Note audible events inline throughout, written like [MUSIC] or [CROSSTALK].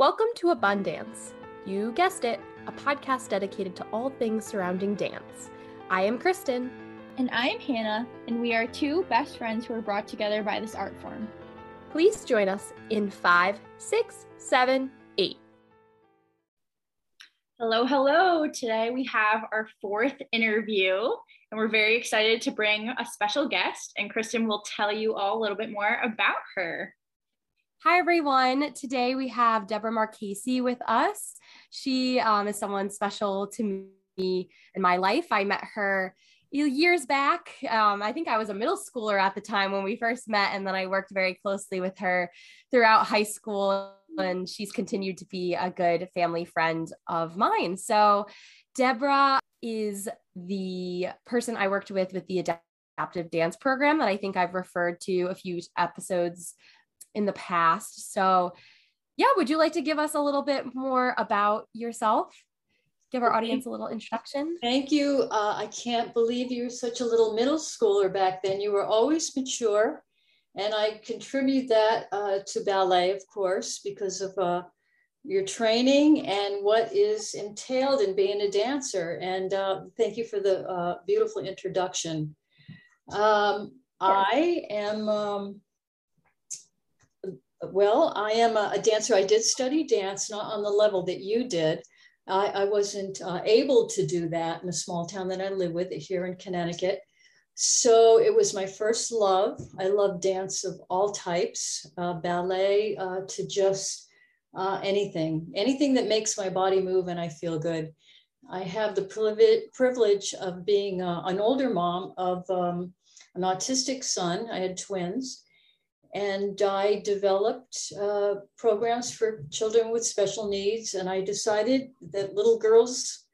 Welcome to Abundance. You guessed it, a podcast dedicated to all things surrounding dance. I am Kristen. And I am Hannah, and we are two best friends who are brought together by this art form. Please join us in five, six, seven, eight. Hello, hello. Today we have our fourth interview, and we're very excited to bring a special guest, and Kristen will tell you all a little bit more about her. Hi, everyone. Today we have Deborah Marchese with us. She um, is someone special to me in my life. I met her years back. Um, I think I was a middle schooler at the time when we first met, and then I worked very closely with her throughout high school. And she's continued to be a good family friend of mine. So, Deborah is the person I worked with with the adaptive dance program that I think I've referred to a few episodes in the past. So, yeah, would you like to give us a little bit more about yourself? Give our audience a little introduction. Thank you. Uh, I can't believe you were such a little middle schooler back then. You were always mature. And I contribute that uh, to ballet, of course, because of uh, your training and what is entailed in being a dancer. And uh, thank you for the uh, beautiful introduction. Um, I am um, well, I am a, dancer. I did study dance, not on the level that you did. I, I wasn't uh, able to do that in the small town that I live with here in Connecticut. So it was my first love. I love dance of all types, uh, ballet uh, to just uh, anything, anything that makes my body move and I feel good. I have the privilege of being uh, an older mom of um, an autistic son. I had twins and I developed uh, programs for children with special needs. And I decided that little girls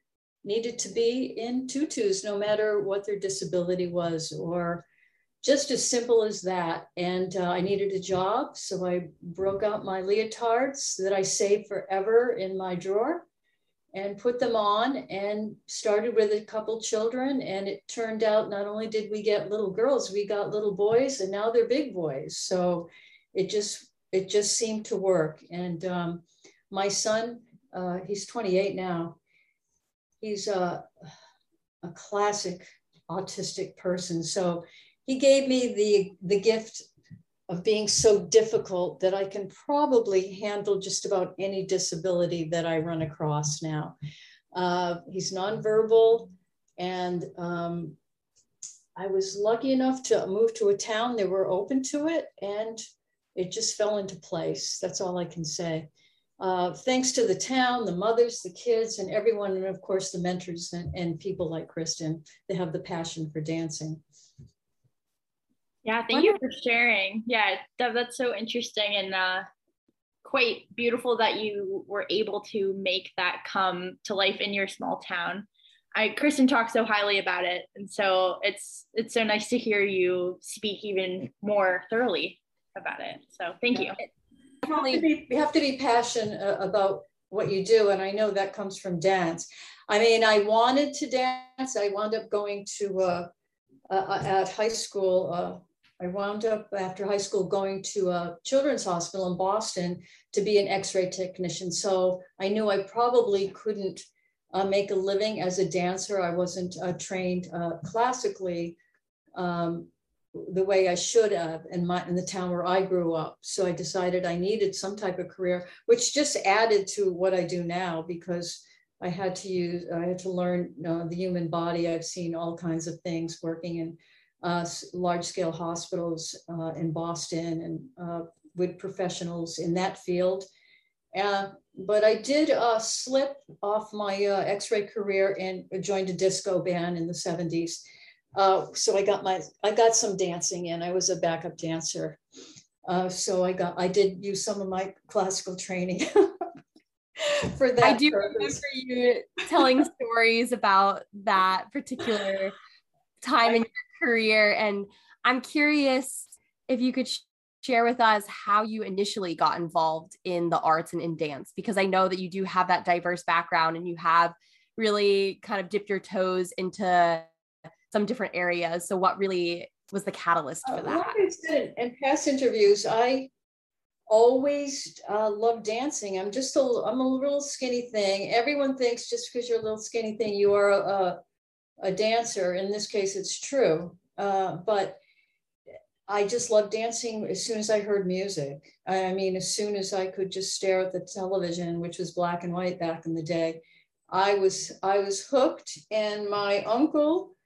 needed to be in tutus, no matter what their disability was, or just as simple as that. And uh, I needed a job, so I broke out my leotards that I saved forever in my drawer and put them on and started with a couple children. And it turned out not only did we get little girls we got little boys and now they're big boys. So it just it just seemed to work. And um, my son uh, he's 28 now. He's a, a classic autistic person. So he gave me the the gift of being so difficult that I can probably handle just about any disability that I run across now. Uh, he's nonverbal, and um, I was lucky enough to move to a town that were open to it, and it just fell into place. That's all I can say. Uh, thanks to the town, the mothers, the kids, and everyone, and of course the mentors and, and people like Kristen, they have the passion for dancing. Yeah, thank you for sharing. Yeah, that, that's so interesting and uh, quite beautiful that you were able to make that come to life in your small town. I Kristen talks so highly about it, and so it's it's so nice to hear you speak even more thoroughly about it. So thank you. We have to be, have to be passionate uh, about what you do, and I know that comes from dance. I mean, I wanted to dance. I wound up going to uh, uh, at high school uh, I wound up after high school going to a children's hospital in Boston to be an x ray technician. So I knew I probably couldn't uh, make a living as a dancer. I wasn't uh, trained uh, classically um, the way I should have in, my, in the town where I grew up. So I decided I needed some type of career, which just added to what I do now because I had to use, I had to learn uh, the human body. I've seen all kinds of things working in large scale hospitals uh, in Boston and uh, with professionals in that field. Uh, but I did uh, slip off my uh, X-ray career and joined a disco band in the 70s. so I got my I got some dancing in. I was a backup dancer. so I got I did use some of my classical training [LAUGHS] for that. I do purpose. remember you telling stories about that particular time in your career. And I'm curious if you could sh- share with us how you initially got involved in the arts and in dance, because I know that you do have that diverse background and you have really kind of dipped your toes into some different areas. So, what really was the catalyst for uh, that? Uh, like I said in past interviews, I always uh, loved dancing. I'm just a, I'm a little skinny thing. Everyone thinks just because you're a little skinny thing, you are a, a dancer. In this case, it's true. Uh, but I just loved dancing as soon as I heard music. I mean, as soon as I could just stare at the television, which was black and white back in the day, I was I was hooked. And my uncle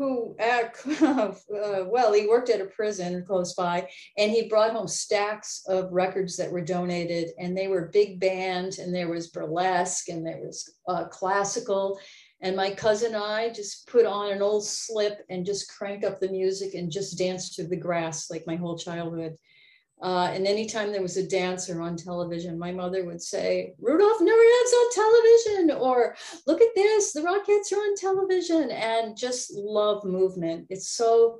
who, [LAUGHS] uh, well, he worked at a prison close by, and he brought home stacks of records that were donated, and they were big band, and there was burlesque, and there was uh, classical. And my cousin and I just put on an old slip and just crank up the music and just dance to the grass like my whole childhood. Uh, and anytime there was a dancer on television, my mother would say, Rudolf Nureyev's on television, or look at this, the Rockettes are on television, and just love movement. It's so,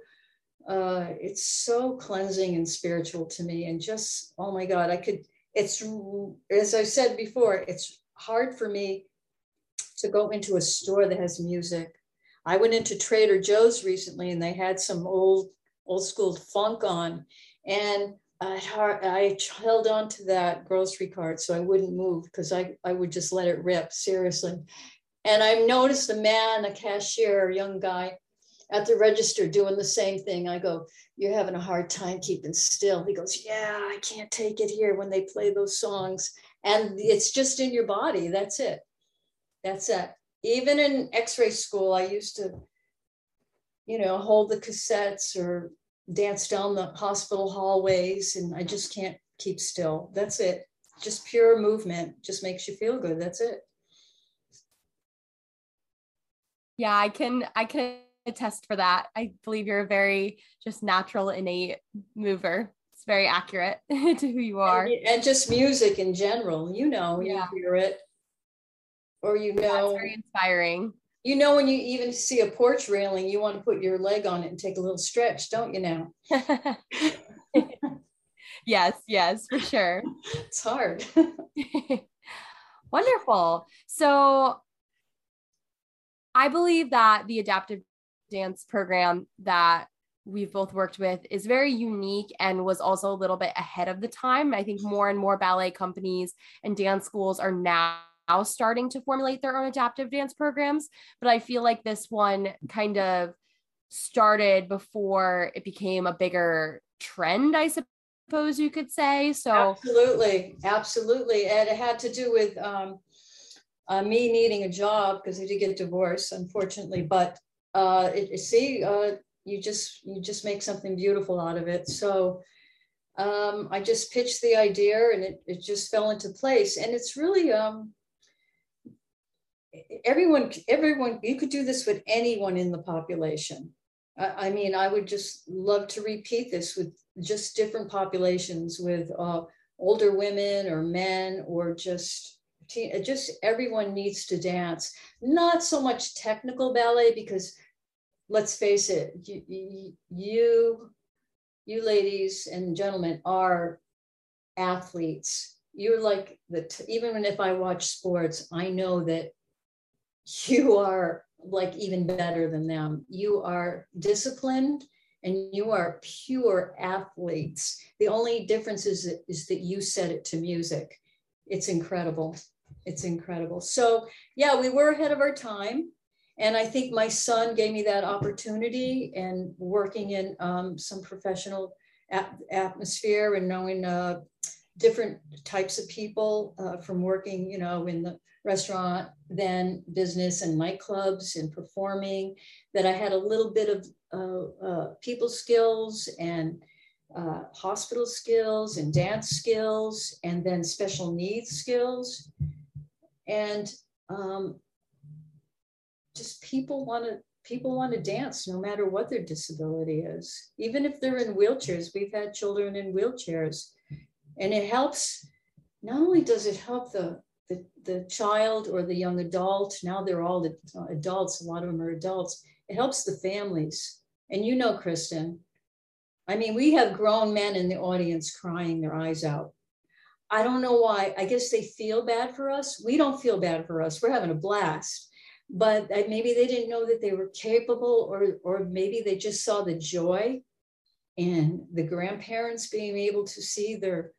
uh, it's so cleansing and spiritual to me. And just, oh my God, I could, it's, as I said before, it's hard for me to go into a store that has music. I went into Trader Joe's recently and they had some old, old school funk on. And I, held on to that grocery cart so I wouldn't move because I, I would just let it rip, seriously. And I noticed a man, a cashier, a young guy at the register doing the same thing. I go, You're having a hard time keeping still. He goes, Yeah, I can't take it here when they play those songs. And it's just in your body. That's it. That's it. Even in x ray school, I used to, you know, hold the cassettes or dance down the hospital hallways and I just can't keep still. That's it. Just pure movement just makes you feel good. That's it. Yeah, I can I can attest for that. I believe you're a very just natural innate mover. It's very accurate [LAUGHS] to who you are. And, and, just music in general, you know, yeah. you hear it or you know. very inspiring. You know, when you even see a porch railing, you want to put your leg on it and take a little stretch, don't you now? [LAUGHS] yes, yes, for sure. [LAUGHS] It's hard. [LAUGHS] Wonderful. So I believe that the adaptive dance program that we've both worked with is very unique and was also a little bit ahead of the time. I think more and more ballet companies and dance schools are now now starting to formulate their own adaptive dance programs. But I feel like this one kind of started before it became a bigger trend, I suppose you could say. So, absolutely, absolutely. And it had to do with um, uh, me needing a job because I did get divorced, unfortunately. But uh, it, see, uh, you just you just make something beautiful out of it. So um, I just pitched the idea and it, it just fell into place. And it's really um, everyone, everyone, you could do this with anyone in the population. I, I mean, I would just love to repeat this with just different populations, with uh, older women or men, or just just everyone needs to dance. Not so much technical ballet because, let's face it, you, you, you ladies and gentlemen are athletes. You're like the even if I watch sports, I know that you are like even better than them. You are disciplined and you are pure athletes. The only difference is, is that you set it to music. It's incredible. It's incredible. So, yeah, we were ahead of our time. And I think my son gave me that opportunity and working in um, some professional atmosphere and knowing uh, different types of people uh, from working, you know, in the restaurant, then business and nightclubs and performing, that I had a little bit of uh, uh, people skills and uh, hospital skills and dance skills, and then special needs skills. And um, just people want to people want to dance no matter what their disability is even if they're in wheelchairs we've had children in wheelchairs and it helps not only does it help the the, the child or the young adult, now they're all adults, a lot of them are adults, it helps the families. And you know, Kristen, I mean, we have grown men in the audience crying their eyes out. I don't know why. I guess they feel bad for us. We don't feel bad for us. We're having a blast. But maybe they didn't know that they were capable, or, or maybe they just saw the joy and the grandparents being able to see their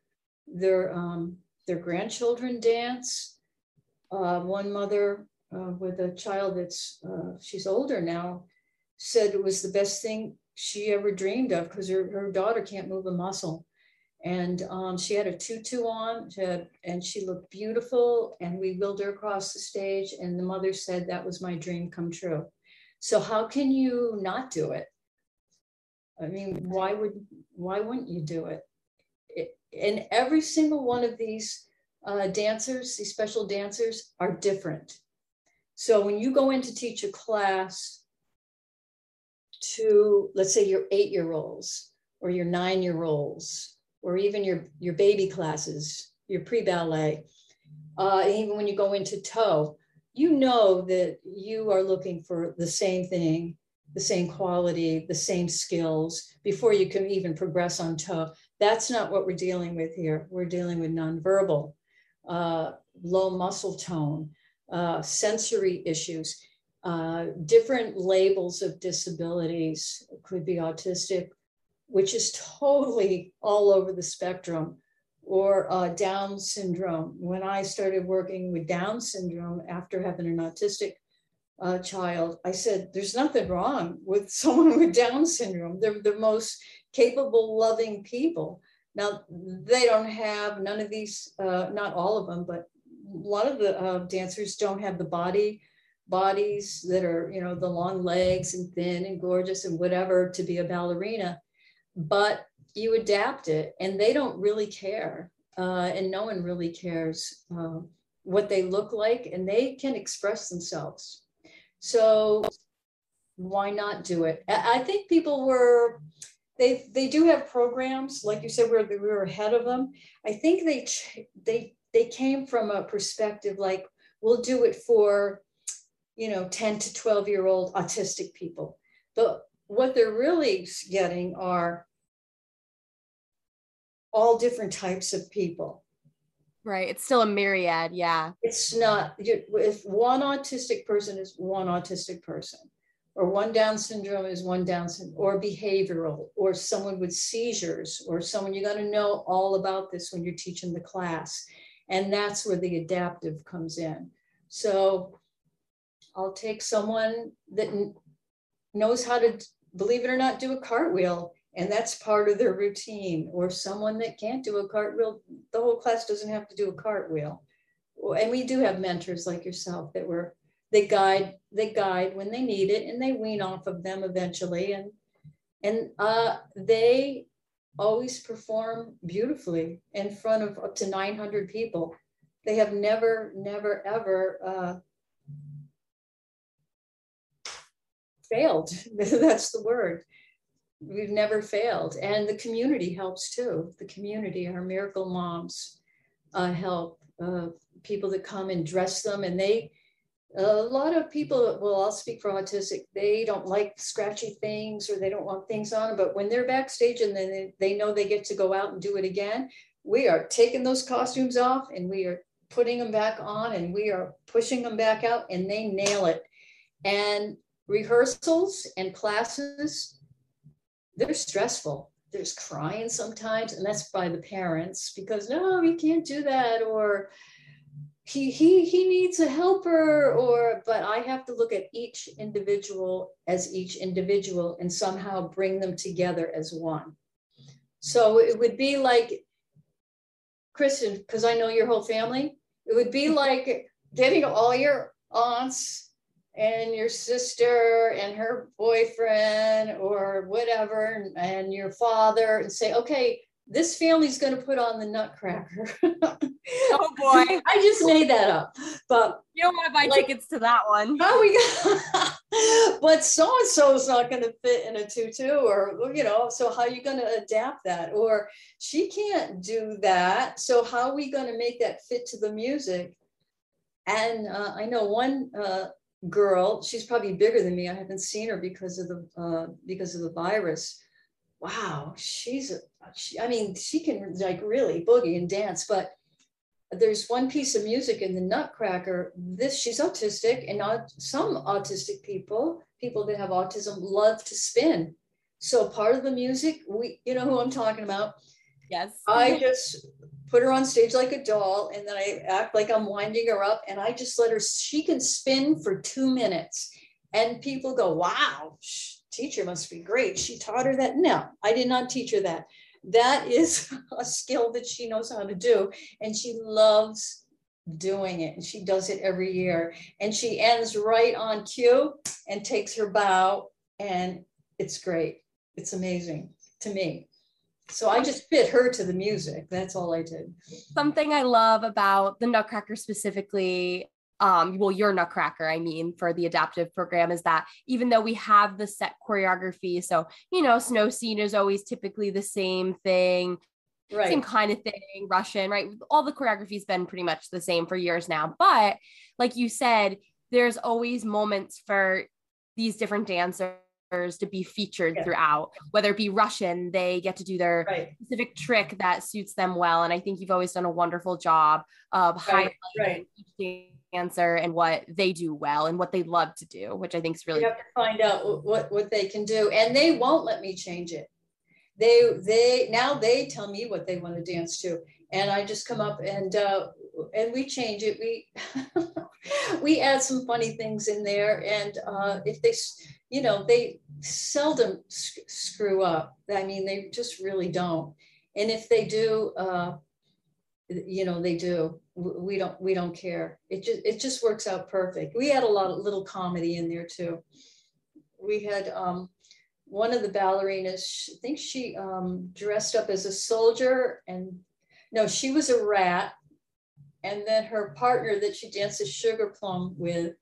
their um, their grandchildren dance. Uh, one mother uh, with a child that's uh, she's older now said it was the best thing she ever dreamed of because her, her daughter can't move a muscle. And um, she had a tutu on had, and she looked beautiful and we wheeled her across the stage and the mother said that was my dream come true. So how can you not do it? I mean why would why wouldn't you do it, it and every single one of these uh, dancers these special dancers are different so when you go in to teach a class to let's say your eight year olds or your nine year olds or even your, your baby classes, your pre-ballet, uh, even when you go into toe, you know that you are looking for the same thing, the same quality, the same skills before you can even progress on toe. That's not what we're dealing with here. We're dealing with nonverbal, uh, low muscle tone, uh, sensory issues, uh, different labels of disabilities, could be autistic, which is totally all over the spectrum, or uh, Down syndrome. When I started working with Down syndrome after having an autistic uh, child, I said, There's nothing wrong with [LAUGHS] someone with Down syndrome. They're the most capable, loving people. Now, they don't have none of these, uh, not all of them, but a lot of the uh, dancers don't have the body bodies that are you know the long legs and thin and gorgeous and whatever to be a ballerina but you adapt it and they don't really care uh, and no one really cares uh, what they look like and they can express themselves so why not do it i think people were they they do have programs like you said where we were ahead of them i think they they they came from a perspective like we'll do it for you know 10 to 12 year old autistic people but what they're really getting are all different types of people. Right. It's still a myriad. Yeah. It's not, if one autistic person is one autistic person, or one Down syndrome is one Down syndrome, or behavioral, or someone with seizures, or someone you got to know all about this when you're teaching the class. And that's where the adaptive comes in. So I'll take someone that knows how to, believe it or not, do a cartwheel and that's part of their routine or someone that can't do a cartwheel the whole class doesn't have to do a cartwheel and we do have mentors like yourself that were they guide they guide when they need it and they wean off of them eventually and and uh, they always perform beautifully in front of up to 900 people they have never never ever uh, failed [LAUGHS] that's the word we've never failed. And the community helps too. The community, our miracle moms uh, help uh, people that come and dress them. And they, a lot of people, well, I'll speak for autistic, they don't like scratchy things or they don't want things on them. But when they're backstage and then they, they know they get to go out and do it again, we are taking those costumes off and we are putting them back on and we are pushing them back out and they nail it. And rehearsals and classes they're stressful. There's crying sometimes, and that's by the parents because no, you can't do that, or he he he needs a helper, or but I have to look at each individual as each individual and somehow bring them together as one. So it would be like Kristen, because I know your whole family, it would be [LAUGHS] like getting all your aunts and your sister and her boyfriend or whatever and your father and say okay this family's going to put on the nutcracker oh [LAUGHS] boy i just made that up but you don't want to buy like, tickets to that one [LAUGHS] oh we [LAUGHS] but so and so is not going to fit in a tutu or you know so how are you going to adapt that or she can't do that so how are we going to make that fit to the music and uh, i know one uh, girl. She's probably bigger than me. I haven't seen her because of the uh, because of the virus. Wow, she's a, she, I mean, she can like really boogie and dance. But there's one piece of music in the Nutcracker. This she's autistic, and not some autistic people, people that have autism, love to spin. So part of the music, we, you know who I'm talking about. Yes. I [LAUGHS] just put her on stage like a doll, and then I act like I'm winding her up, and I just let her, she can spin for two minutes. And people go, wow, teacher must be great. She taught her that. No, I did not teach her that. That is [LAUGHS] a skill that she knows how to do. And she loves doing it. And she does it every year. And she ends right on cue and takes her bow. And it's great. It's amazing to me. So I just fit her to the music. That's all I did. Something I love about the Nutcracker specifically, um, well, your Nutcracker, I mean, for the adaptive program is that even though we have the set choreography, so you know, snow scene is always typically the same thing, right. same kind of thing, Russian, right? All the choreography's been pretty much the same for years now. But like you said, there's always moments for these different dancers to be featured yeah. throughout whether it be russian they get to do their right. specific trick that suits them well and i think you've always done a wonderful job of right. highlighting right. Dancer and what they do well and what they love to do which i think is really you have to find out what what they can do and they won't let me change it they they now they tell me what they want to dance to and i just come up and uh and we change it we [LAUGHS] we add some funny things in there and uh if they you know, they seldom sc- screw up. I mean, they just really don't. And if they do, uh, you know, they do. We don't. We don't care. It just it just works out perfect. We had a lot of little comedy in there too. We had um, one of the ballerinas. I think she um, dressed up as a soldier, and no, she was a rat. And then her partner that she dances sugar plum with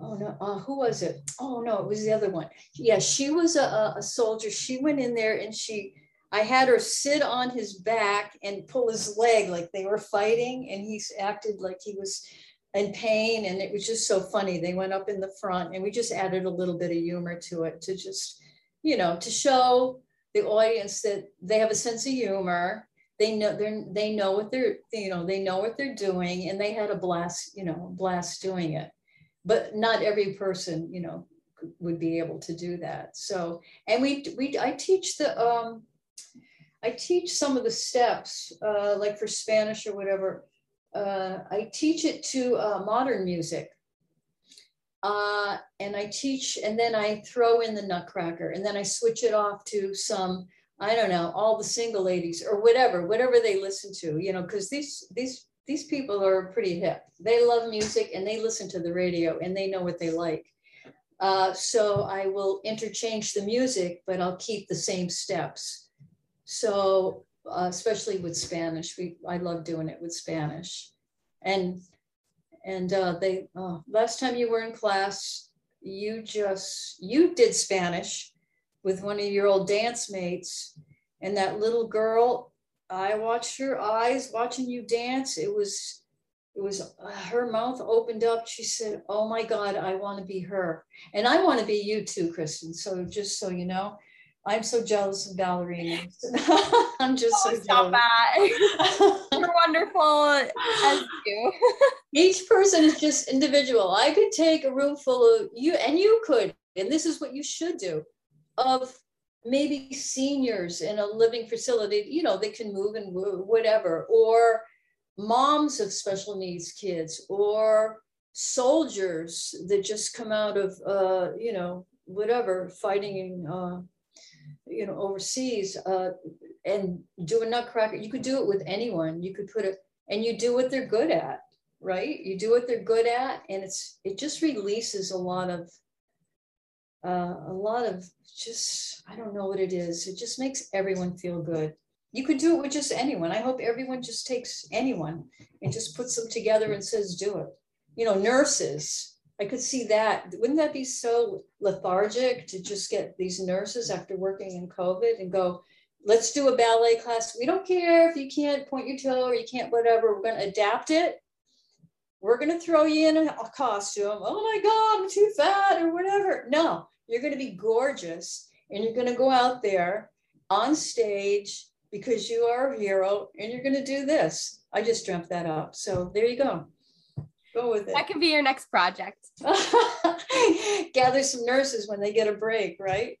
oh no, uh, who was it? Oh no, it was the other one. Yeah, she was a, a soldier. She went in there and she, I had her sit on his back and pull his leg like they were fighting, and he acted like he was in pain, and it was just so funny. They went up in the front, and we just added a little bit of humor to it to just, you know, to show the audience that they have a sense of humor. They know they they know what they're you know they know what they're doing, and they had a blast you know blast doing it but not every person, you know, would be able to do that. So, and we, we, I teach the, um, I teach some of the steps, uh, like for Spanish or whatever. Uh, I teach it to uh, modern music. Uh, and I teach, and then I throw in the Nutcracker, and then I switch it off to some, I don't know, all the single ladies or whatever, whatever they listen to, you know, because these these these people are pretty hip. They love music and they listen to the radio and they know what they like. Uh, so I will interchange the music, but I'll keep the same steps. So uh, especially with Spanish, we I love doing it with Spanish, and and uh, they uh, last time you were in class, you just you did Spanish with one of your old dance mates, and that little girl I watched her eyes watching you dance. It was, it was uh, her mouth opened up. She said, "Oh my God, I want to be her, and I want to be you too, Kristen." So just so you know, I'm so jealous of ballerinas. [LAUGHS] I'm just oh, so stop jealous. that. [LAUGHS] You're wonderful as you. Each person is just individual. I could take a room full of you, and you could, and this is what you should do, of maybe seniors in a living facility, you know, they can move and move, whatever, or moms of special needs kids, or soldiers that just come out of, uh, you know, whatever, fighting uh, you know, overseas, uh, and do a nutcracker. You could do it with anyone. You could put it, and you do what they're good at, right? You do what they're good at, and it's it just releases a lot of uh, a lot of just, I don't know what it is. It just makes everyone feel good. You could do it with just anyone. I hope everyone just takes anyone and just puts them together and says, do it. You know, nurses, I could see that. Wouldn't that be so lethargic to just get these nurses after working in COVID and go, let's do a ballet class. We don't care if you can't point your toe or you can't whatever. We're going to adapt it we're going to throw you in a, costume. Oh my God, I'm too fat or whatever. No, you're going to be gorgeous and you're going to go out there on stage because you are a hero and you're going to do this. I just dreamt that up. So there you go. Go with it. That can be your next project. [LAUGHS] Gather some nurses when they get a break, right?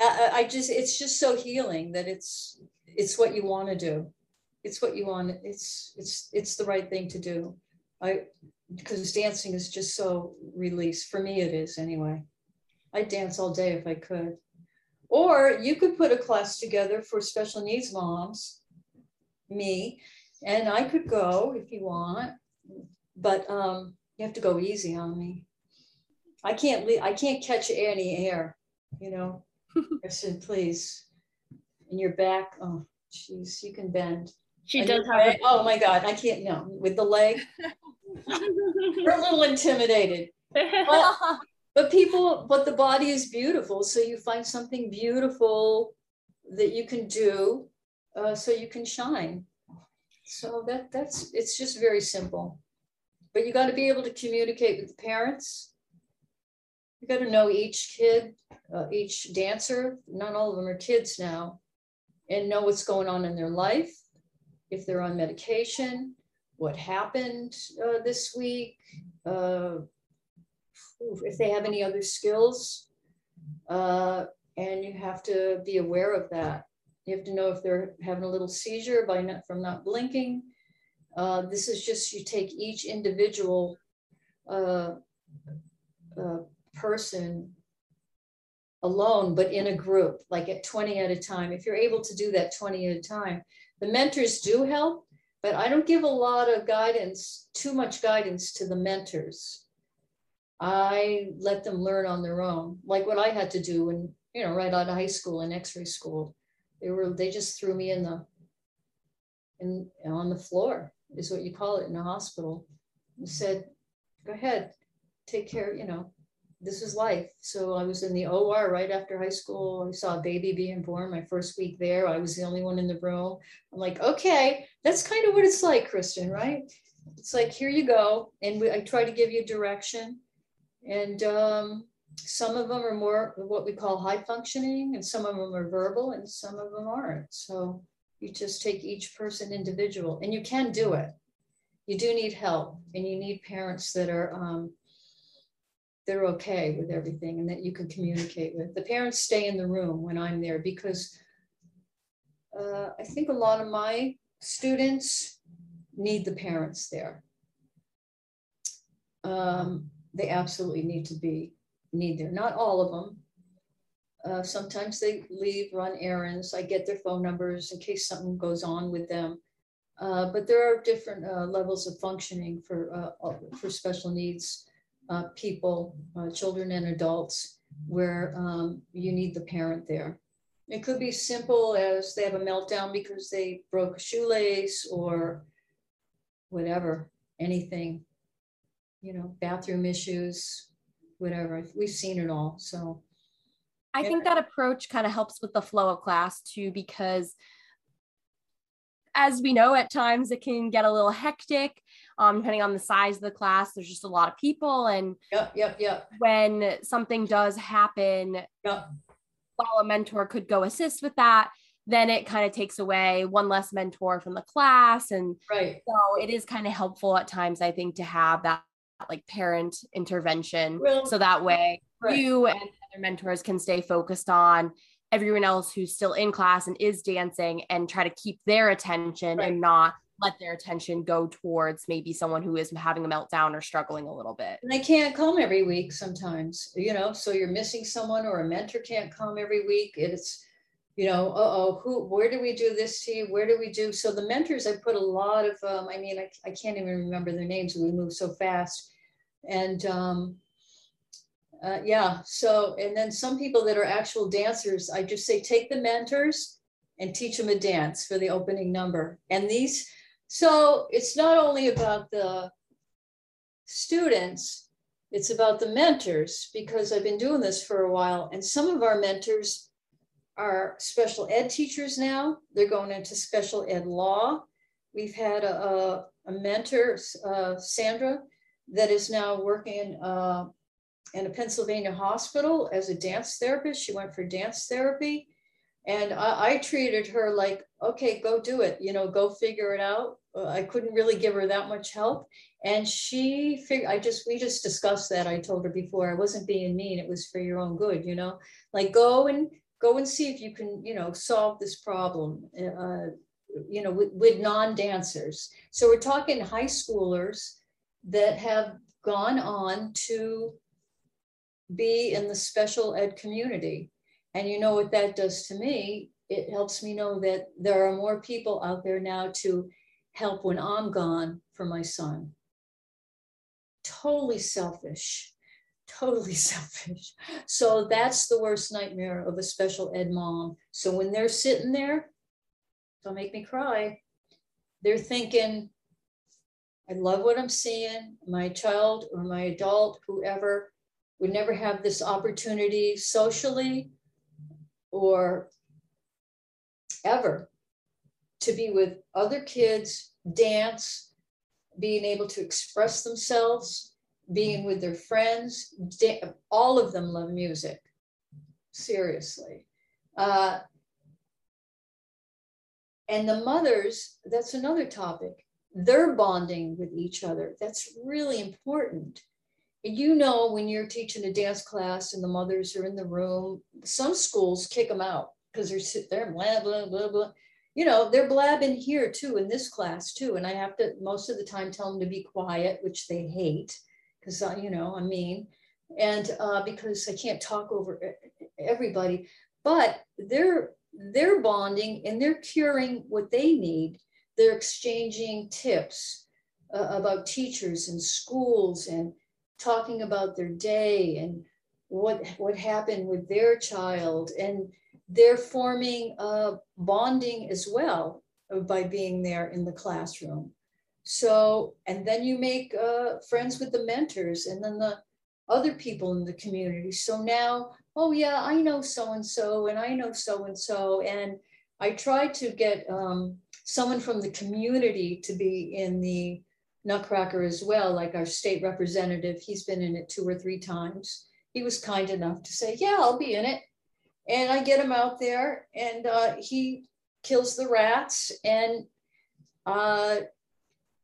I, I just, it's just so healing that it's, it's what you want to do it's what you want. It's it's it's the right thing to do. I because dancing is just so release. For me, it is anyway. I'd dance all day if I could. Or you could put a class together for special needs moms, me, and I could go if you want, but um, you have to go easy on me. I can't leave, I can't catch any air, you know. [LAUGHS] I said, please. And your back, oh, jeez, you can bend. She and does have. A- oh my God, I can't. No, with the leg, [LAUGHS] we're a little intimidated. But, [LAUGHS] but people, but the body is beautiful. So you find something beautiful that you can do, uh, so you can shine. So that that's it's just very simple. But you got to be able to communicate with the parents. You got to know each kid, uh, each dancer. Not all of them are kids now, and know what's going on in their life if they're on medication, what happened uh, this week, uh, if they have any other skills. Uh, and you have to be aware of that. You have to know if they're having a little seizure by not, from not blinking. Uh, this is just you take each individual uh, uh, person alone, but in a group, like at 20 at a time. If you're able to do that 20 at a time, the mentors do help, but I don't give a lot of guidance, too much guidance to the mentors. I let them learn on their own, like what I had to do when, you know, right out of high school and x-ray school. They were, they just threw me in the, in on the floor is what you call it in a hospital and said, go ahead, take care, you know, this is life. So I was in the OR right after high school. I saw a baby being born my first week there. I was the only one in the room. I'm like, okay, that's kind of what it's like, Kristen, right? It's like, here you go. And we, I try to give you direction. And um, some of them are more what we call high functioning, and some of them are verbal, and some of them aren't. So you just take each person individual, and you can do it. You do need help, and you need parents that are um, they're okay with everything and that you can communicate with. The parents stay in the room when I'm there because uh, I think a lot of my students need the parents there. Um, they absolutely need to be need there. Not all of them. Uh, sometimes they leave, run errands. I get their phone numbers in case something goes on with them. Uh, but there are different uh, levels of functioning for uh, for special needs uh, people, uh, children and adults, where um, you need the parent there. It could be simple as they have a meltdown because they broke a shoelace or whatever, anything, you know, bathroom issues, whatever. We've seen it all. So I think that approach kind of helps with the flow of class too, because as we know, at times it can get a little hectic, um, depending on the size of the class. There's just a lot of people, and yep, yep, yep. When something does happen, yep. while a mentor could go assist with that, then it kind of takes away one less mentor from the class, and right. So it is kind of helpful at times, I think, to have that like parent intervention, so that way right. you and mentors can stay focused on everyone else who's still in class and is dancing and try to keep their attention right. and not let their attention go towards maybe someone who is having a meltdown or struggling a little bit. And they can't come every week sometimes, you know, so you're missing someone or a mentor can't come every week. It's, you know, uh oh, who, where do we do this to you? Where do we do? So the mentors, I put a lot of, um, I mean, I, I can't even remember their names. We move so fast. And um, uh, yeah. So, and then some people that are actual dancers, I just say take the mentors and teach them a dance for the opening number. And these, so it's not only about the students, it's about the mentors because I've been doing this for a while. And some of our mentors are special ed teachers now. They're going into special ed law. We've had a, a, a mentor, uh, Sandra, that is now working uh, in a Pennsylvania hospital as a dance therapist. She went for dance therapy. And I, I, treated her like, okay, go do it, you know, go figure it out. Uh, I couldn't really give her that much help. And she figured, I just, we just discussed that. I told her before, I wasn't being mean. It was for your own good, you know, like go and go and see if you can, you know, solve this problem. Uh, you know, with, with non-dancers. So we're talking high schoolers that have gone on to be in the special ed community. And you know what that does to me? It helps me know that there are more people out there now to help when I'm gone for my son. Totally selfish, totally [LAUGHS] selfish. So that's the worst nightmare of a special ed mom. So when they're sitting there, don't make me cry. They're thinking, I love what I'm seeing. My child or my adult, whoever, would never have this opportunity socially or ever to be with other kids, dance, being able to express themselves, being with their friends. all of them love music, seriously. Uh, and the mothers, that's another topic. They're bonding with each other. That's really important. You know, when you're teaching a dance class and the mothers are in the room, some schools kick them out because they're sitting there, blah, blah, blah, blah. You know, they're blabbing here too in this class too. And I have to most of the time tell them to be quiet, which they hate because, you know, I'm mean. And uh, because I can't talk over everybody, but they're they're bonding and they're curing what they need. They're exchanging tips uh, about teachers and schools and talking about their day and what what happened with their child. And they're forming a bonding as well by being there in the classroom. So and then you make uh, friends with the mentors and then the other people in the community. So now oh yeah i know so and so and i know so and so and i try to get um, someone from the community to be in the Nutcracker as well, like our state representative. He's been in it two or three times. He was kind enough to say, Yeah, I'll be in it. And I get him out there and uh, he kills the rats and uh,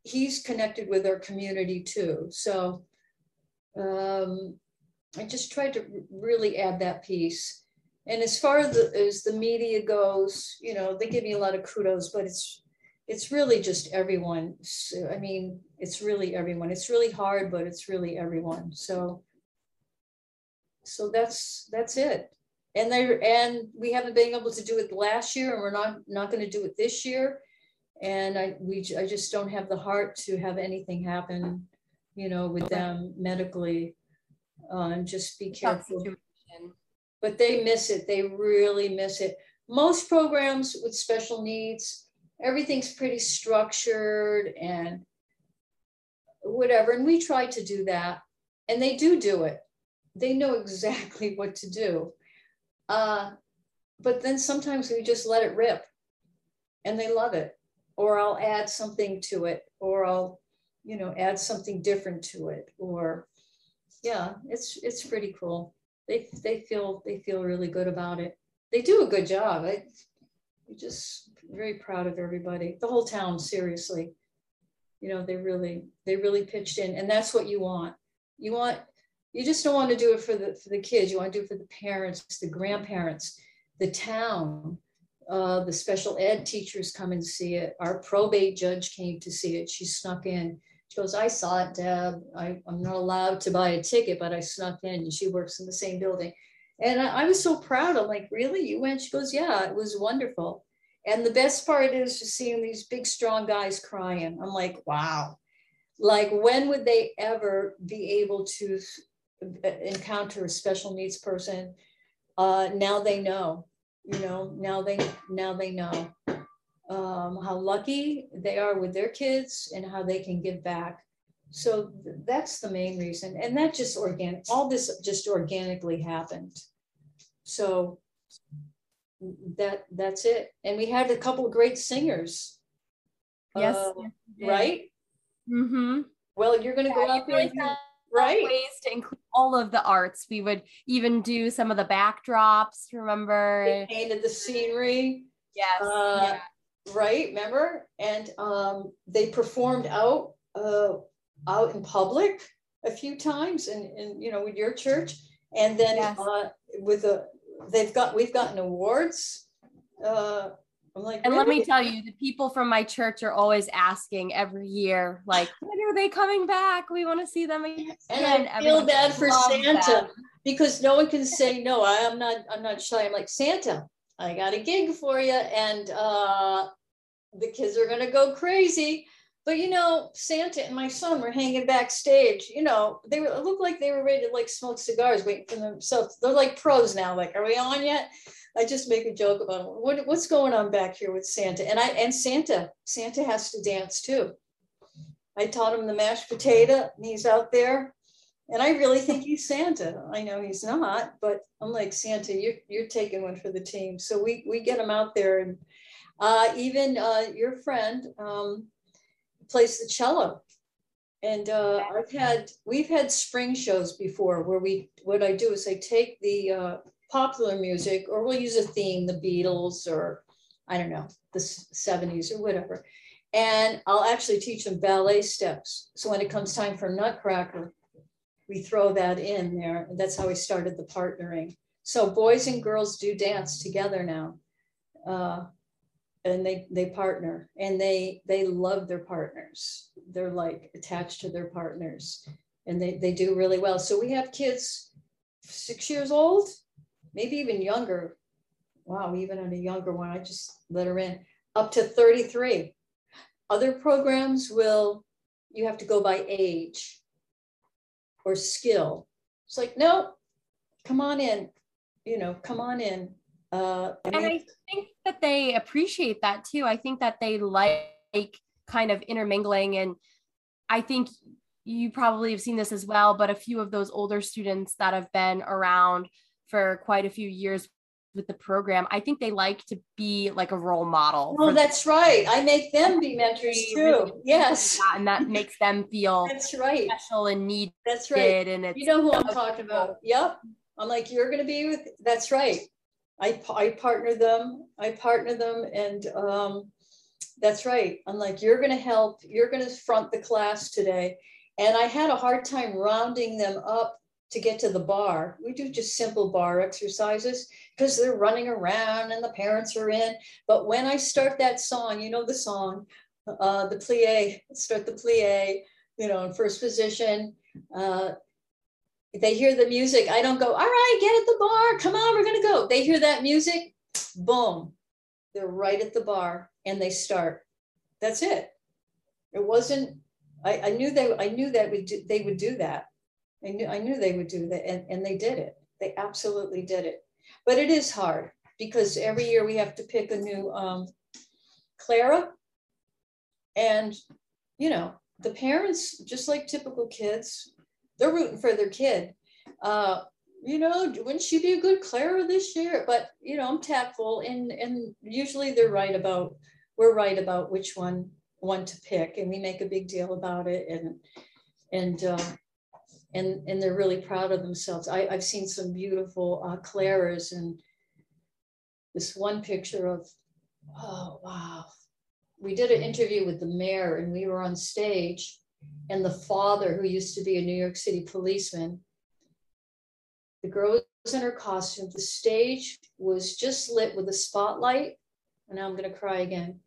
he's connected with our community too. So um, I just tried to really add that piece. And as far as the, as the media goes, you know, they give me a lot of kudos, but it's it's really just everyone. So, I mean, it's really everyone. It's really hard, but it's really everyone. So, so that's that's it. And they and we haven't been able to do it last year, and we're not not going to do it this year. And I we I just don't have the heart to have anything happen, you know, with them medically. Uh, and just be careful. But they miss it. They really miss it. Most programs with special needs everything's pretty structured and whatever. And we try to do that. And they do do it. They know [LAUGHS] exactly what to do. Uh, but then sometimes we just let it rip and they love it. Or I'll add something to it, or I'll, you know, add something different to it. Or yeah, it's it's pretty cool. They they feel they feel really good about it. They do a good job. I, just very proud of everybody, the whole town, seriously. You know, they really, they really pitched in. And that's what you want. You want, you just don't want to do it for the for the kids. You want to do it for the parents, the grandparents, the town. Uh, the special ed teachers come and see it. Our probate judge came to see it. She snuck in. She goes, I saw it, Deb. I, I'm not allowed to buy a ticket, but I snuck in. And she works in the same building. And I, I was so proud. I'm like, really? You went? She goes, yeah, it was wonderful. And the best part is just seeing these big, strong guys crying. I'm like, wow. Like, when would they ever be able to encounter a special needs person? Uh, now they know, you know, now they now they know um, how lucky they are with their kids and how they can give back. So that's the main reason. And that just organic, all this just organically happened. So that that's it. And we had a couple of great singers. Yes. Uh, right? Mm-hmm. Well, you're gonna yeah, go out there and right ways to include all of the arts. We would even do some of the backdrops, remember? They painted the scenery. Yes. Uh, yeah. Right, remember? And um, they performed out uh, out in public a few times and, and you know with your church and then yes. uh, with a they've got we've gotten awards uh, I'm like, and really? let me tell you, the people from my church are always asking every year, like, [LAUGHS] when are they coming back? We want to see them again. And I feel bad for Santa them. because no one can say no. I am not. I'm not shy. I'm like Santa. I got a gig for you, and uh, the kids are gonna go crazy. But you know, Santa and my son were hanging backstage. You know, they were, looked like they were ready to like smoke cigars, waiting for themselves. They're like pros now. Like, are we on yet? I just make a joke about what, what's going on back here with Santa. And I and Santa, Santa has to dance too. I taught him the mashed potato, and he's out there. And I really think he's Santa. I know he's not, but I'm like Santa. You're you're taking one for the team. So we we get him out there, and uh, even uh, your friend um, plays the cello. And uh, I've had we've had spring shows before where we what I do is I take the uh, popular music or we'll use a theme, the Beatles or I don't know the 70s or whatever, and I'll actually teach them ballet steps. So when it comes time for Nutcracker, we throw that in there. And that's how we started the partnering. So boys and girls do dance together now. Uh, and they they partner and they they love their partners. They're like attached to their partners and they, they do really well. So we have kids six years old, maybe even younger. Wow, even on a younger one, I just let her in up to 33. Other programs will, you have to go by age or skill. It's like, no, come on in, you know, come on in. Uh, And I think that they appreciate that too. I think that they like kind of intermingling. And I think you probably have seen this as well, but a few of those older students that have been around for quite a few years with the program, I think they like to be like a role model. oh, that's right. I make them be mentors They really too. Yes, that, and that makes them feel that's right. special and needed. That's right. And it's You know who I'm talking about? Yep. I'm like, you're gonna be with, that's right. I, I partner them, I partner them and, um, that's right. I'm like, you're gonna help, you're gonna front the class today. And I had a hard time rounding them up to get to the barre. We do just simple barre exercises because they're running around and the parents are in. But when I start that song, you know the song, uh, the plie, start the plie, you know, in first position. Uh, they hear the music. I don't go, all right, get at the barre. Come on, we're going to go. They hear that music, boom, they're right at the barre and they start. That's it. It wasn't, I, I knew they, I knew that would do, they would do that. I knew, I knew they would do that and, and they did it. They absolutely did it. But it is hard because every year we have to pick a new um, Clara. And, you know, the parents, just like typical kids, they're rooting for their kid. Uh, you know, wouldn't she be a good Clara this year? But you know, I'm tactful, and and usually they're right about we're right about which one one to pick, and we make a big deal about it, and and uh, and and they're really proud of themselves. I, I've seen some beautiful uh, Claras, and this one picture of oh wow, we did an interview with the mayor, and we were on stage and the father who used to be a New York City policeman. The girl was in her costume. The stage was just lit with a spotlight. And now I'm going to cry again.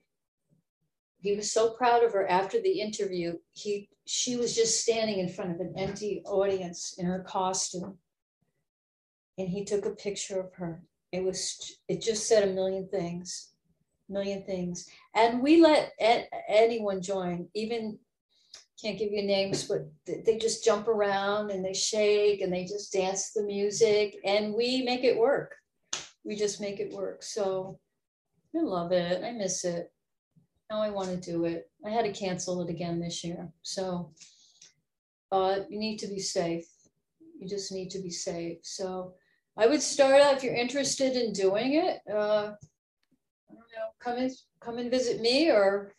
He was so proud of her after the interview. He she was just standing in front of an empty audience in her costume. And he took a picture of her. It was it just said a million things. Million things. And we let anyone join, even can't give you names, but th- they just jump around and they shake and they just dance the music and we make it work. We just make it work. So I love it. I miss it. Now I want to do it. I had to cancel it again this year. So uh, you need to be safe. You just need to be safe. So I would start out if you're interested in doing it. Uh, I don't know, come and come and visit me or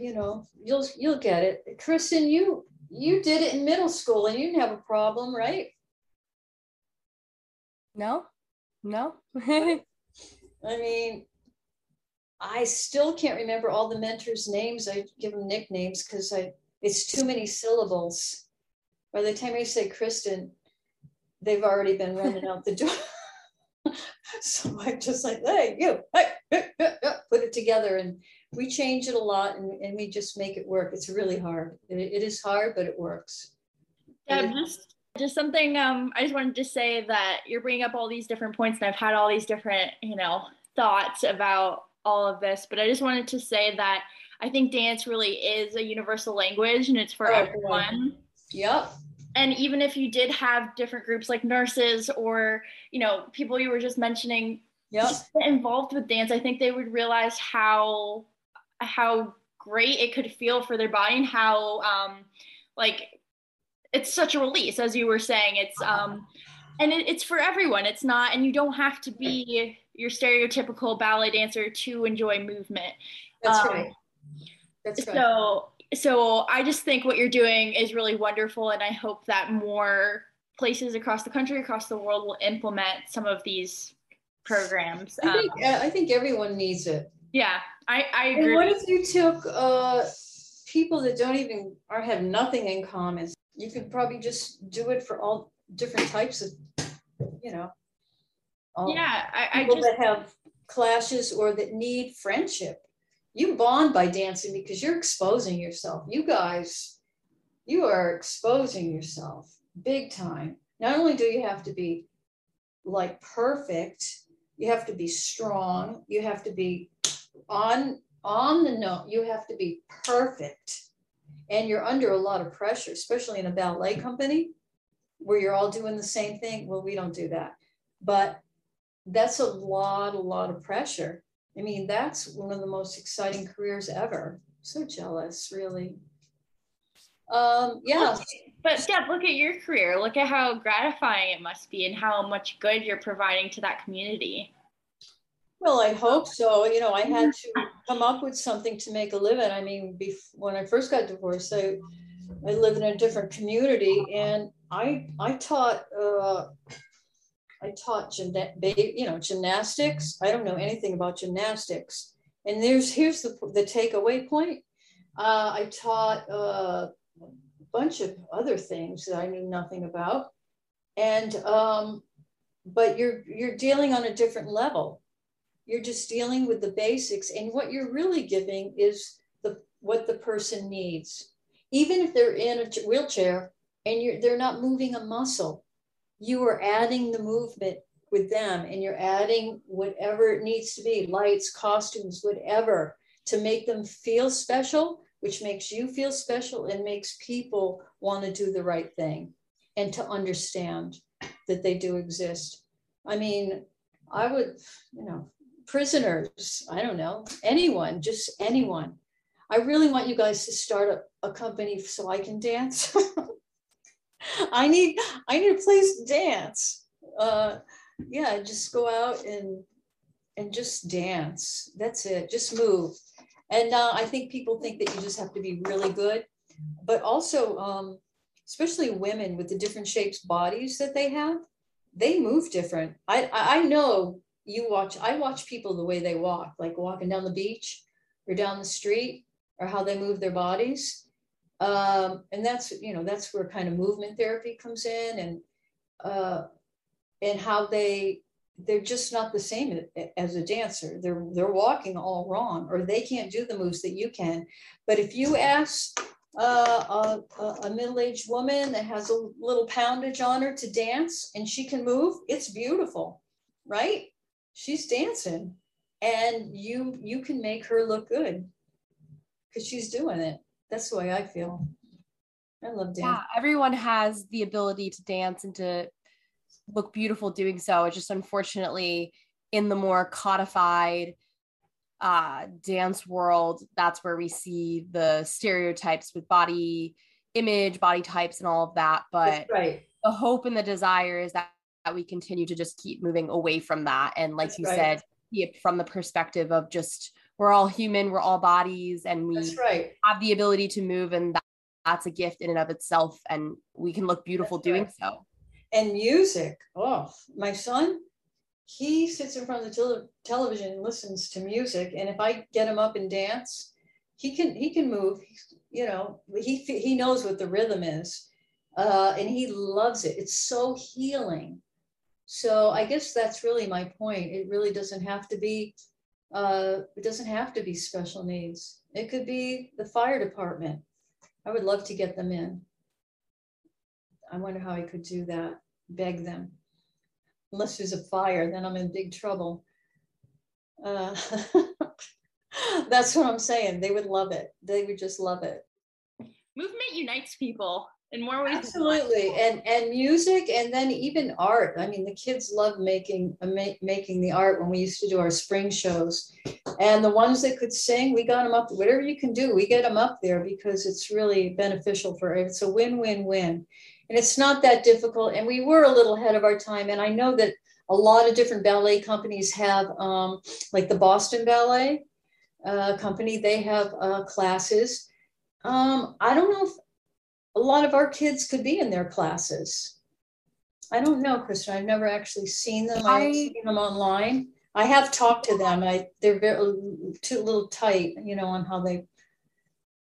you know, you'll you'll get it. Kristen, you you did it in middle school and you didn't have a problem, right? No, no. [LAUGHS] I mean, I still can't remember all the mentors' names. I give them nicknames because I it's too many syllables. By the time I say Kristen, they've already been running out the door. [LAUGHS] so I'm just like, hey, you, hey, put it together. And we change it a lot and, and we just make it work. It's really hard. it, it is hard, but it works. Yeah, just just something um I just wanted to say that you're bringing up all these different points and I've had all these different, you know, thoughts about all of this, but I just wanted to say that I think dance really is a universal language and it's for oh, everyone. Yep. And even if you did have different groups like nurses or, you know, people you were just mentioning yep. involved with dance, I think they would realize how how great it could feel for their body and how um like it's such a release as you were saying. It's um and it, it's for everyone. It's not and you don't have to be your stereotypical ballet dancer to enjoy movement. That's um, right. That's right. so so i just think what you're doing is really wonderful and i hope that more places across the country across the world will implement some of these programs. I think, um, I think everyone needs it yeah i i agree and what if you took uh people that don't even or have nothing in common you could probably just do it for all different types of, you know. yeah, I, I just that have clashes or that need friendship. You bond by dancing because you're exposing yourself. You guys, you are exposing yourself big time. Not only do you have to be like perfect, you have to be strong, you have to be on on the note, you have to be perfect and you're under a lot of pressure, especially in a ballet company where you're all doing the same thing. Well, we don't do that, but that's a lot, a lot of pressure. I mean, that's one of the most exciting careers ever. So jealous, really. Um, yeah. But Deb, look at your career. Look at how gratifying it must be and how much good you're providing to that community. Well, I hope so. You know, I had to come up with something to make a living. I mean, when I first got divorced, I I lived in a different community, and I I taught uh, I taught you know gymnastics. I don't know anything about gymnastics, and there's here's the the takeaway point. Uh, I taught uh, a bunch of other things that I knew nothing about, and um, but you're you're dealing on a different level you're just dealing with the basics and what you're really giving is the what the person needs. Even if they're in a wheelchair and they're not moving a muscle you are adding the movement with them and you're adding whatever it needs to be lights costumes whatever to make them feel special which makes you feel special and makes people want to do the right thing and to understand that they do exist. I mean i would you know prisoners, I don't know, anyone, just anyone. I really want you guys to start a, a company so I can dance. [LAUGHS] I need I need a place to dance. Uh, yeah, just go out and and just dance. That's it. Just move. And uh, I think people think that you just have to be really good, but also, um, especially women with the different shapes bodies that they have, they move different. I I know you watch i watch people the way they walk like walking down the beach or down the street or how they move their bodies. Um, and that's you know that's where kind of movement therapy comes in and uh, and how they they're just not the same as a dancer. They're they're walking all wrong or they can't do the moves that you can. But if you ask uh, a, a middle-aged woman that has a little poundage on her to dance and she can move it's beautiful right she's dancing and you you can make her look good because she's doing it. That's the way i feel. I love dance yeah everyone has the ability to dance and to look beautiful doing so. It's just unfortunately in the more codified uh, dance world that's where we see the stereotypes with body image body types and all of that. But right. the hope and the desire is that that we continue to just keep moving away from that and like That's you right. said from the perspective of just we're all human we're all bodies and we right. have the ability to move and that, that's a gift in and of itself and we can look beautiful That's doing right. so and music oh my son he sits in front of the tele- television and listens to music and if i get him up and dance he can he can move you know he he knows what the rhythm is uh, and he loves it it's so healing So I guess that's really my point. It really doesn't have to be uh, it doesn't have to be special needs. It could be the fire department. I would love to get them in. I wonder how I could do that, beg them. Unless there's a fire, then I'm in big trouble. Uh, [LAUGHS] that's what I'm saying. They would love it. They would just love it. Movement unites people in more ways. Absolutely, and and music, and then even art. I mean, the kids love making uh, ma- making the art when we used to do our spring shows, and the ones that could sing, we got them up. Whatever you can do, we get them up there because it's really beneficial for. It's a win-win-win, and it's not that difficult. And we were a little ahead of our time, and I know that a lot of different ballet companies have, um, like the Boston Ballet uh, Company, they have uh, classes. Um, I don't know if a lot of our kids could be in their classes. I don't know, Kristen. I've never actually seen them. I, have seen them online. I have talked to them. I they're very too little tight, you know, on how they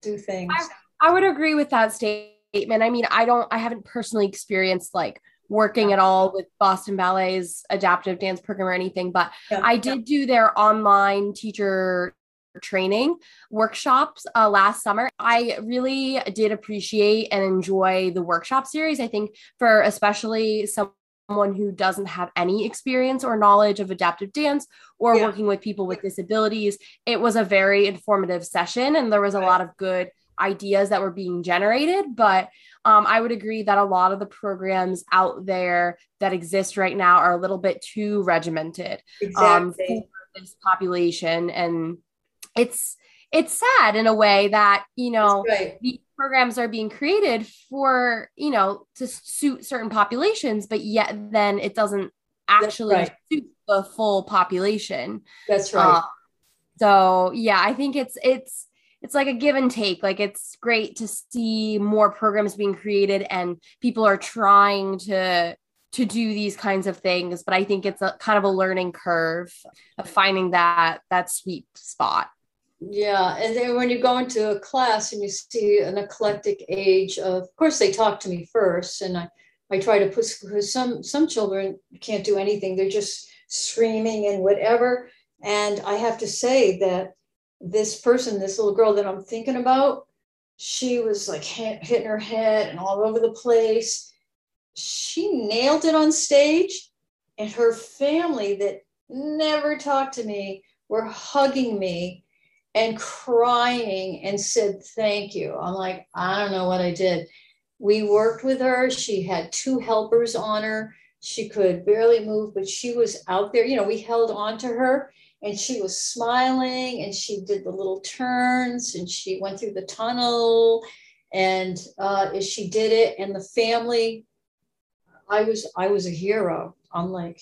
do things. I, I would agree with that statement. I mean, I don't. I haven't personally experienced like working at all with Boston Ballet's adaptive dance program or anything, but yeah. I did do their online teacher training workshops uh, last summer. I really did appreciate and enjoy the workshop series. I think for especially someone who doesn't have any experience or knowledge of adaptive dance or yeah. working with people with disabilities, it was a very informative session and there was a lot of good ideas that were being generated. But um, I would agree that a lot of the programs out there that exist right now are a little bit too regimented um, exactly. um, for this population. And it's it's sad in a way that you know right. the programs are being created for you know to suit certain populations but yet then it doesn't actually right. suit the full population that's right uh, so yeah i think it's it's it's like a give and take like it's great to see more programs being created and people are trying to to do these kinds of things but i think it's a kind of a learning curve of finding that that sweet spot yeah, and then when you go into a class and you see an eclectic age of, of course, they talk to me first, and I, I try to put because some some children can't do anything; they're just screaming and whatever. And I have to say that this person, this little girl that I'm thinking about, she was like hitting her head and all over the place. She nailed it on stage, and her family that never talked to me were hugging me and crying and said, Thank you. I'm like, I don't know what I did. We worked with her. She had two helpers on her. She could barely move, but she was out there. You know, we held on to her and she was smiling and she did the little turns and she went through the tunnel and uh, she did it and the family i was i was a hero i'm like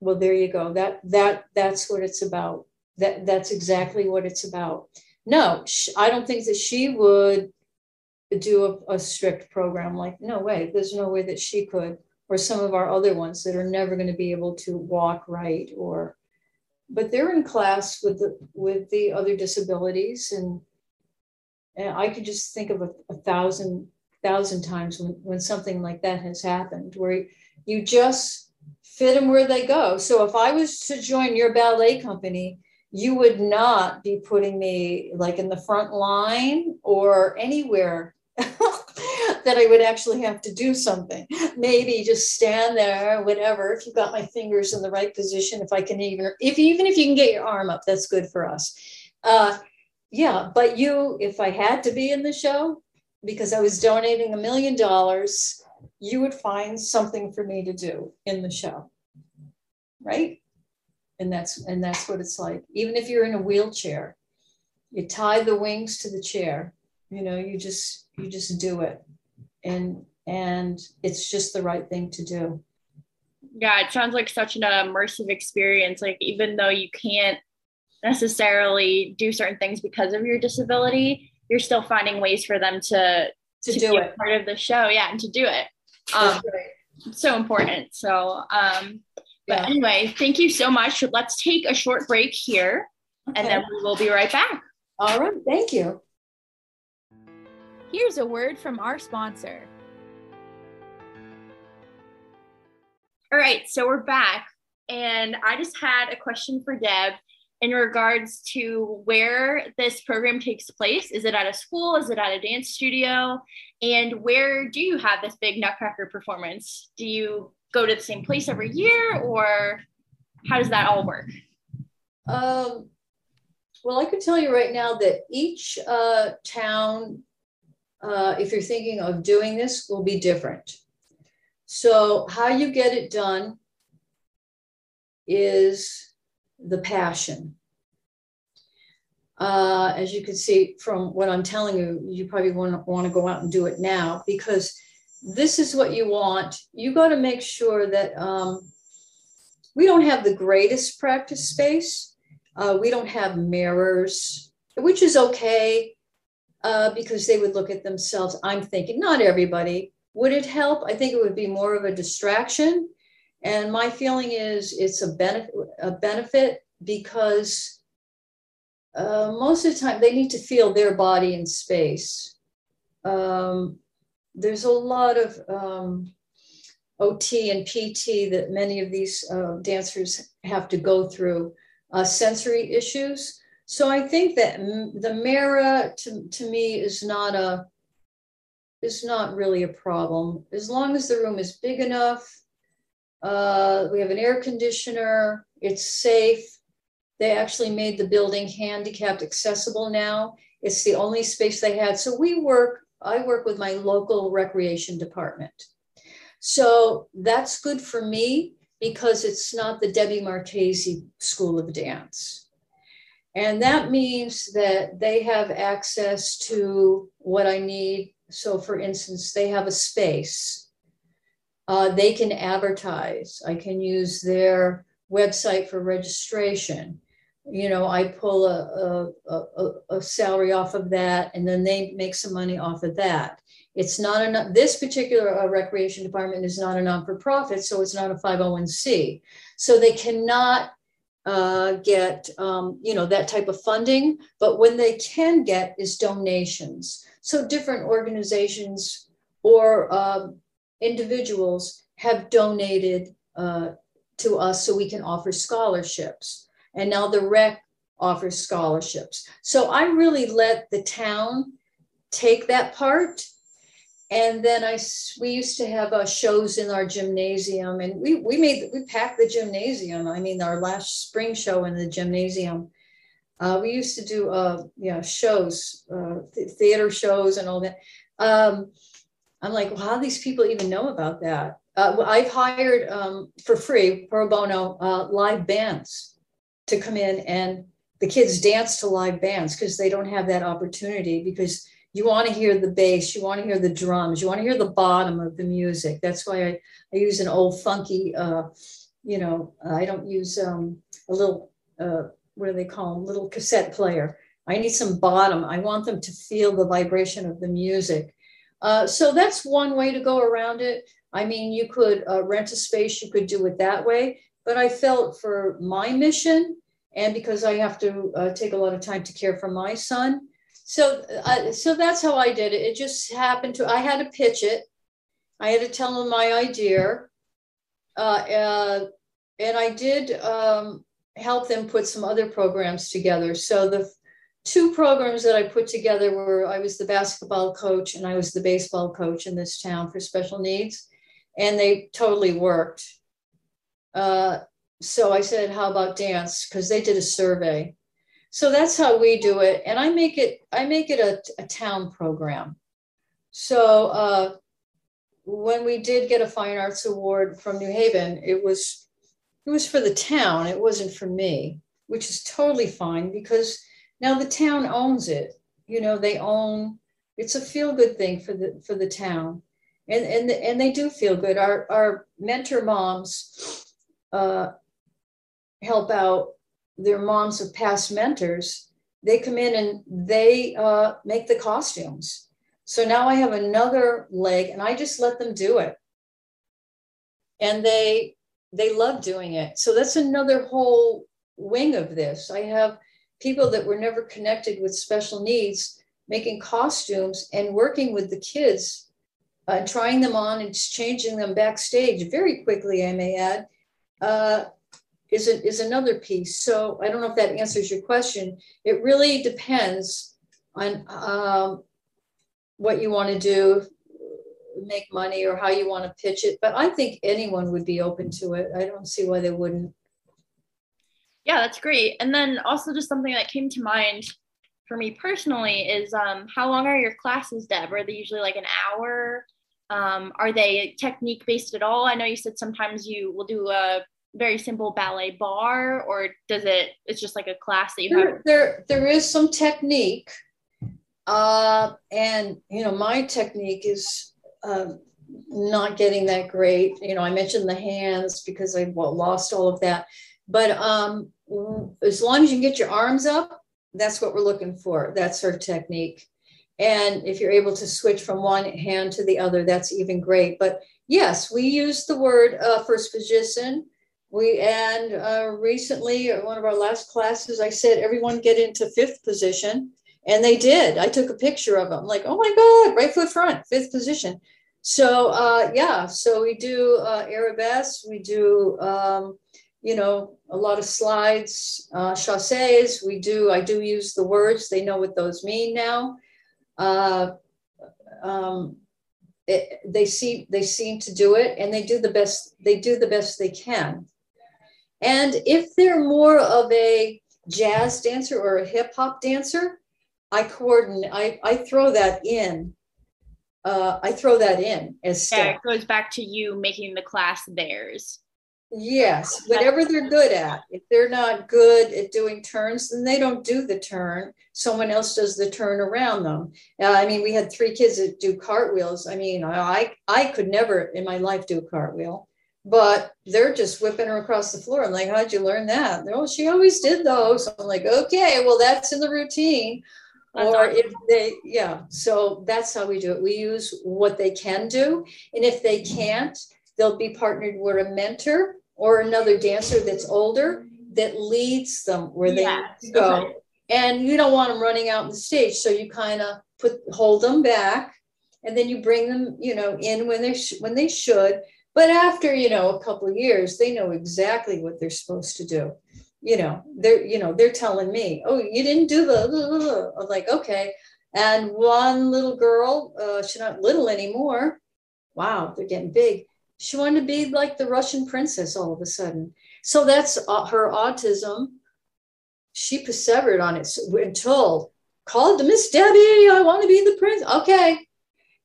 well there you go that that that's what it's about that that's exactly what it's about. No, I don't think that she would do a, a, strict program like no way there's no way that she could or some of our other ones that are never going to be able to walk right or but they're in class with the with the other disabilities and, and i could just think of a, a thousand thousand times when, when something like that has happened where you just fit them where they go so if i was to join your ballet company you would not be putting me like in the front line or anywhere [LAUGHS] that I would actually have to do something. Maybe just stand there, whatever. If you've got my fingers in the right position, if I can even, if even if you can get your arm up, that's good for us. Uh, yeah, but you, if I had to be in the show because I was donating a million dollars, you would find something for me to do in the show, right? And that's and that's what it's like. Even if you're in a wheelchair you tie the wings to the chair you know you just you just do it. And and it's just the right thing to do. Yeah it sounds like such an immersive experience. Like even though you can't necessarily do certain things because of your disability you're still finding ways for them to to, to do it. part of the show. Yeah and to do it. Um, right. so important. So um but yeah. anyway, thank you so much. Let's take a short break here okay. and then we will be right back. All right. Thank you. Here's a word from our sponsor. All right, so we're back. And I just had a question for Deb in regards to where this program takes place. Is it at a school? Is it at a dance studio? And where do you have this big Nutcracker performance? Do you go to the same place every year or how does that all work? Um, well, I could tell you right now that each uh, town, uh, if you're thinking of doing this, will be different. So, how you get it done is the passion. Uh, as you can see from what I'm telling you, you probably want to, want to go out and do it now because this is what you want. You got to make sure that um, we don't have the greatest practice space. Uh, we don't have mirrors, which is okay uh, because they would look at themselves. I'm thinking, not everybody, would it help? I think it would be more of a distraction. And my feeling is it's a benefit, a benefit because uh, most of the time they need to feel their body in space. Um, there's a lot of um, OT and PT that many of these uh, dancers have to go through, uh, sensory issues. So I think that the Mara to, to me is not a is not really a problem. As long as the room is big enough, uh, we have an air conditioner, it's safe. They actually made the building handicapped accessible now. It's the only space they had. So we work, I work with my local recreation department. So that's good for me because it's not the Debbie Marchese School of Dance. And that means that they have access to what I need so, for instance, they have a space. Uh, they can advertise. I can use their website for registration. You know, I pull a, a, a, a salary off of that, and then they make some money off of that. It's not a this particular uh, recreation department is not a non for profit, so it's not a 501c. So they cannot uh, get um, you know that type of funding, but when they can get is donations. So different organizations or um, individuals have donated uh, to us so we can offer scholarships. And now the rec offers scholarships. So I really let the town take that part. And then I, we used to have uh, shows in our gymnasium, and we we made we packed the gymnasium. I mean, our last spring show in the gymnasium uh, we used to do, uh, you know, shows, uh, th- theater shows and all that. Um, I'm like, well, how do these people even know about that? Uh, I've hired um, for free, pro bono, uh, live bands to come in and the kids dance to live bands because they don't have that opportunity because you want to hear the bass, you want to hear the drums, you want to hear the bottom of the music. That's why I, I use an old funky, uh, you know, I don't use um, a little uh, what do they call them, little cassette player. I need some bottom. I want them to feel the vibration of the music. Uh, so that's one way to go around it. I mean, you could uh, rent a space, you could do it that way. But I felt for my mission, and because I have to uh, take a lot of time to care for my son, so uh, so that's how I did it. It just happened to. I had to pitch it. I had to tell them my idea, uh, uh, and I did. Um, help them put some other programs together. So the two programs that I put together were I was the basketball coach and I was the baseball coach in this town for special needs, and they totally worked. Uh, so I said, "How about dance?" Because they did a survey. So that's how we do it, and I make it I make it a, a town program. So uh, when we did get a fine arts award from New Haven, it was it was for the town, it wasn't for me, which is totally fine because now the town owns it. You know, they own it's a feel good thing for the for the town. And and and they do feel good. Our our mentor moms uh, help out their moms of past mentors. They come in and they uh, make the costumes. So now I have another leg, and I just let them do it. And they they love doing it. So that's another whole wing of this. I have people that were never connected with special needs making costumes and working with the kids uh, trying them on and changing them backstage very quickly, I may add, uh, is, a, is another piece. So I don't know if that answers your question. It really depends on um, what you want to do, make money, or how you want to pitch it. But I think anyone would be open to it. I don't see why they wouldn't. Yeah, that's great. And then also just something that came to mind for me personally is um, how long are your classes, Deb? Are they usually like an hour? Um, are they technique based at all? I know you said sometimes you will do a very simple ballet barre, or does it? It's just like a class that you there, have. There, there is some technique, uh, and you know, my technique is uh, not getting that great. You know, I mentioned the hands because I well, lost all of that, but um, as long as you get your arms up, that's what we're looking for. That's our technique. And if you're able to switch from one hand to the other, that's even great. But yes, we use the word uh, first position. We and uh, recently, uh, one of our last classes, I said everyone get into fifth position, and they did. I took a picture of them, like, oh my god, right foot front, fifth position. So uh, yeah, so we do uh, arabesque, we do um, you know, a lot of slides, uh, chassés. We do, I do use the words. They know what those mean now. Uh, um, it, they see, they seem to do it, and they do the best. They do the best they can. And if they're more of a jazz dancer or a hip hop dancer, I coordinate. I, I throw that in. Uh, I throw that in as yeah. It goes back to you making the class theirs. Yes, whatever they're good at. If they're not good at doing turns, then they don't do the turn. Someone else does the turn around them. Uh, I mean, we had three kids that do cartwheels. I mean, I I could never in my life do a cartwheel, but they're just whipping her across the floor. I'm like, how'd you learn that? Oh, she always did those. I'm like, okay, well, that's in the routine. That's or awesome. if they, yeah. So that's how we do it. We use what they can do, and if they can't They'll be partnered with a mentor or another dancer that's older that leads them where they yes. go. Okay. And you don't want them running out on the stage, so you kind of put hold them back, and then you bring them, you know, in when they sh- when they should. But after you know a couple of years, they know exactly what they're supposed to do. You know, they're you know they're telling me, "Oh, you didn't do the." I'm like, okay. And one little girl, uh, she's not little anymore. Wow, they're getting big she wanted to be like the Russian princess all of a sudden. So that's uh, her autism. She persevered on it until called to Miss Debbie. I want to be the prince. Okay.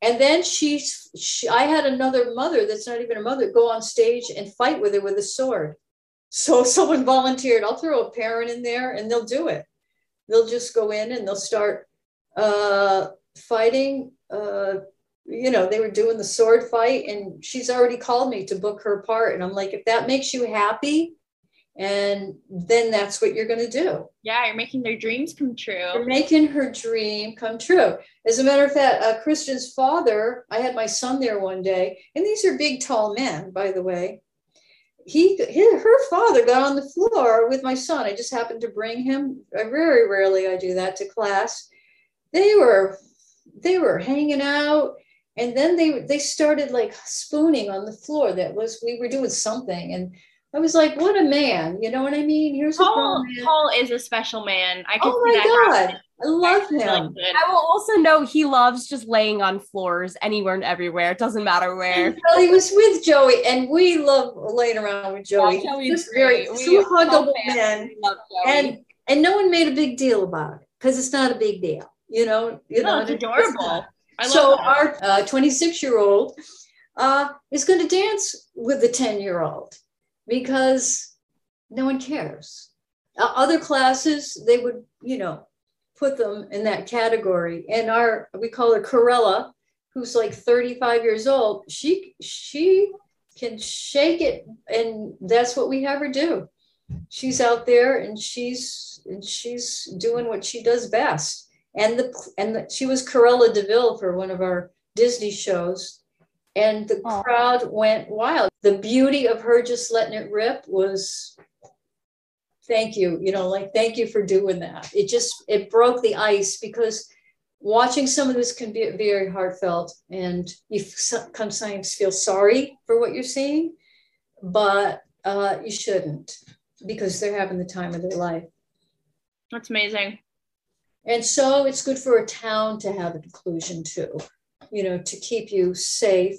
And then she, she, I had another mother that's not even a mother go on stage and fight with her with a sword. So [LAUGHS] someone volunteered. I'll throw a parent in there and they'll do it. They'll just go in and they'll start uh, fighting uh, you know, they were doing the sword fight and she's already called me to book her part. And I'm like, if that makes you happy, and then that's what you're going to do. Yeah, you're making their dreams come true. You're making her dream come true. As a matter of fact, uh, Christian's father, I had my son there one day, and these are big, tall men, by the way. He, his, her father got on the floor with my son. I just happened to bring him. I Very rarely I do that to class. They were, they were hanging out and then they they started like spooning on the floor that was we were doing something and I was like, what a man. You know what I mean? Here's Paul. Paul is a special man. I can oh my God. Happen. I love him. I will also know he loves just laying on floors anywhere and everywhere. It doesn't matter where. Well, he was with Joey, and we love laying around with Joey. Yeah, Joey's very two huggable men, and and no one made a big deal about it because it's not a big deal. You know, you no, know, it's adorable so that. our 26 uh, year old uh, is going to dance with the 10 year old because no one cares. Uh, other classes, they would, you know, put them in that category. And our, we call her Cruella, who's like 35 years old. She, she can shake it. And that's what we have her do. She's out there and she's, and she's doing what she does best and the and the, she was Cruella de Vil for one of our Disney shows, and the oh. crowd went wild. The beauty of her just letting it rip was, thank you, you know, like thank you for doing that. It just it broke the ice because watching some of this can be very heartfelt and you sometimes feel sorry for what you're seeing but uh, you shouldn't because they're having the time of their life that's amazing and so it's good for a town to have inclusion too you know to keep you safe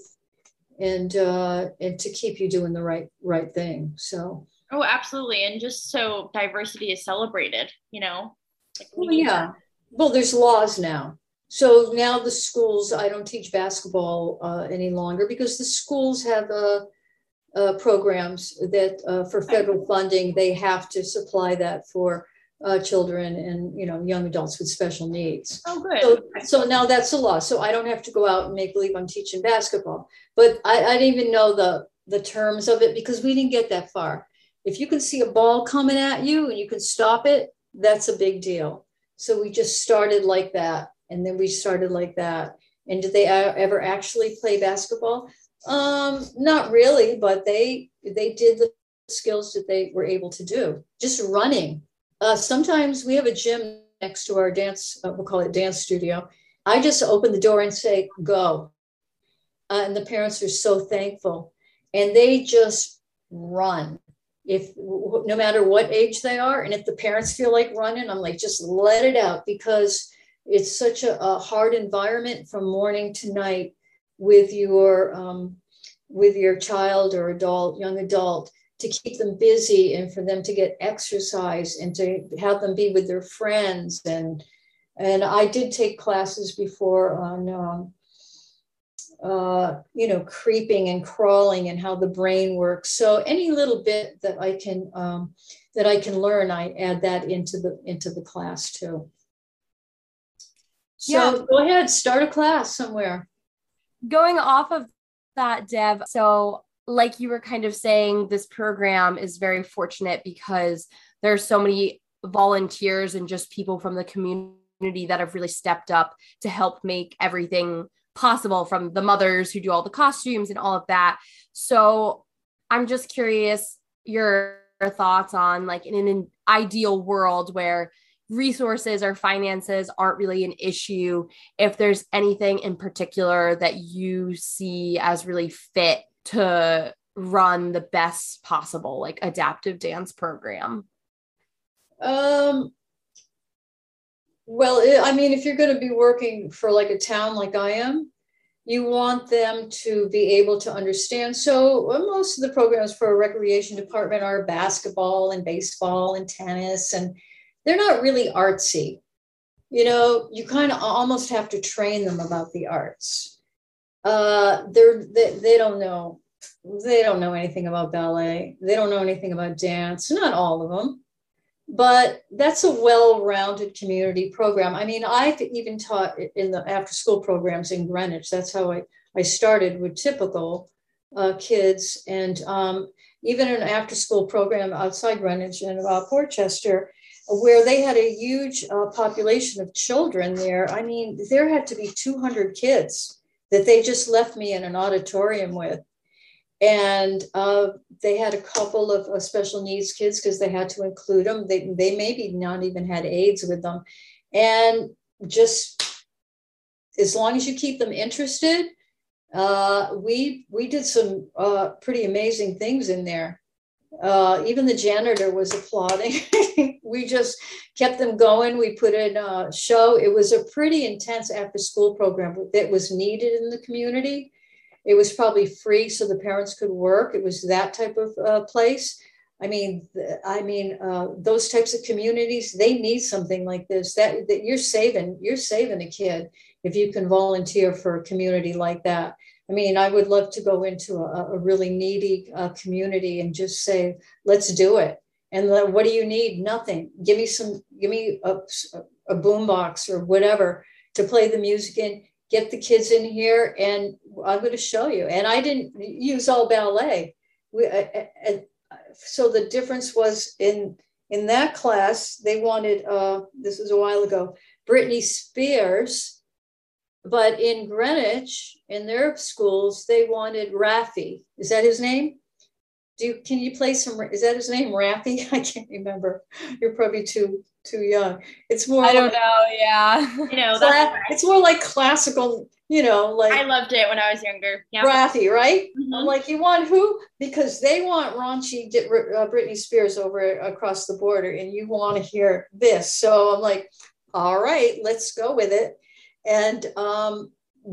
and uh, and to keep you doing the right right thing. So. Oh absolutely. And just so diversity is celebrated you know? Like well, yeah. that. well there's laws now. So now the schools i don't teach basketball uh, any longer because the schools have uh, uh, programs that uh, for federal funding they have to supply that for uh, children and you know young adults with special needs. Oh, good. So, so, now that's a law. So I don't have to go out and make believe I'm teaching basketball. But I, I didn't even know the the terms of it because we didn't get that far. If you can see a ball coming at you and you can stop it, that's a big deal. So we just started like that, and then we started like that. And did they ever actually play basketball? Um, not really, but they they did the skills that they were able to do. Just running uh, sometimes we have a gym next to our dance, uh, we'll call it dance studio. I just open the door and say, go. Uh, and the parents are so thankful. And they just run. If no matter what age they are, and if the parents feel like running, I'm like, just let it out because it's such a, a hard environment from morning to night with your um, with your child or adult, young adult to keep them busy and for them to get exercise and to have them be with their friends and and I did take classes before on um, uh, you know creeping and crawling and how the brain works. So any little bit that I can um, that I can learn, I add that into the into the class too. So yeah. go ahead, start a class somewhere. Going off of that, Deb. So like you were kind of saying, this program is very fortunate because there are so many volunteers and just people from the community that have really stepped up to help make everything possible from the mothers who do all the costumes and all of that. So I'm just curious your thoughts on like in an ideal world where resources or finances aren't really an issue if there's anything in particular that you see as really fit to run the best possible like adaptive dance program? Um well, I mean, if you're going to be working for like a town like I am, you want them to be able to understand. So most of the programs for a recreation department are basketball and baseball and tennis, and they're not really artsy. You know, you kind of almost have to train them about the arts uh, they're they, they don't know they don't know anything about ballet. They don't know anything about dance not all of them but that's a well-rounded community program. I mean i've even taught in the after school programs in greenwich. That's how i, I started with typical uh, kids. And um, even an after school program outside greenwich and uh, Port Chester where they had a huge uh, population of children there. I mean there had to be 200 kids that they just left me in an auditorium with. And uh, they had a couple of uh, special needs kids because they had to include them. They, they maybe not even had aids with them. And just as long as you keep them interested, uh, we we did some uh, pretty amazing things in there. Uh, even the janitor was applauding. [LAUGHS] we just kept them going. We put in a show. It was a pretty intense after school program that was needed in the community. It was probably free so the parents could work. It was that type of uh, place. I mean, I mean, uh, those types of communities, they need something like this. That, that you're saving, you're saving a kid if you can volunteer for a community like that. I mean, I would love to go into a, a really needy uh, community and just say, let's do it. And what do you need? Nothing. Give me some, give me a, a boombox or whatever to play the music in. Get the kids in here, and I'm going to show you. And I didn't use all ballet. We, and so the difference was in in that class they wanted. Uh, this was a while ago. Britney Spears but in Greenwich, in their schools, they wanted Raffi. Is that his name? Do you, can you play some? Is that his name, Raffi? [LAUGHS] I can't remember. You're probably too too young. It's more. I don't like, know. Yeah. [LAUGHS] You know, that's it's more like classical. You know, like I loved it when I was younger. Yeah. Raffi, right? Mm-hmm. I'm like, you want who? Because they want raunchy uh, Britney Spears over across the border, and you want to hear this. So I'm like, all right, let's go with it, and um,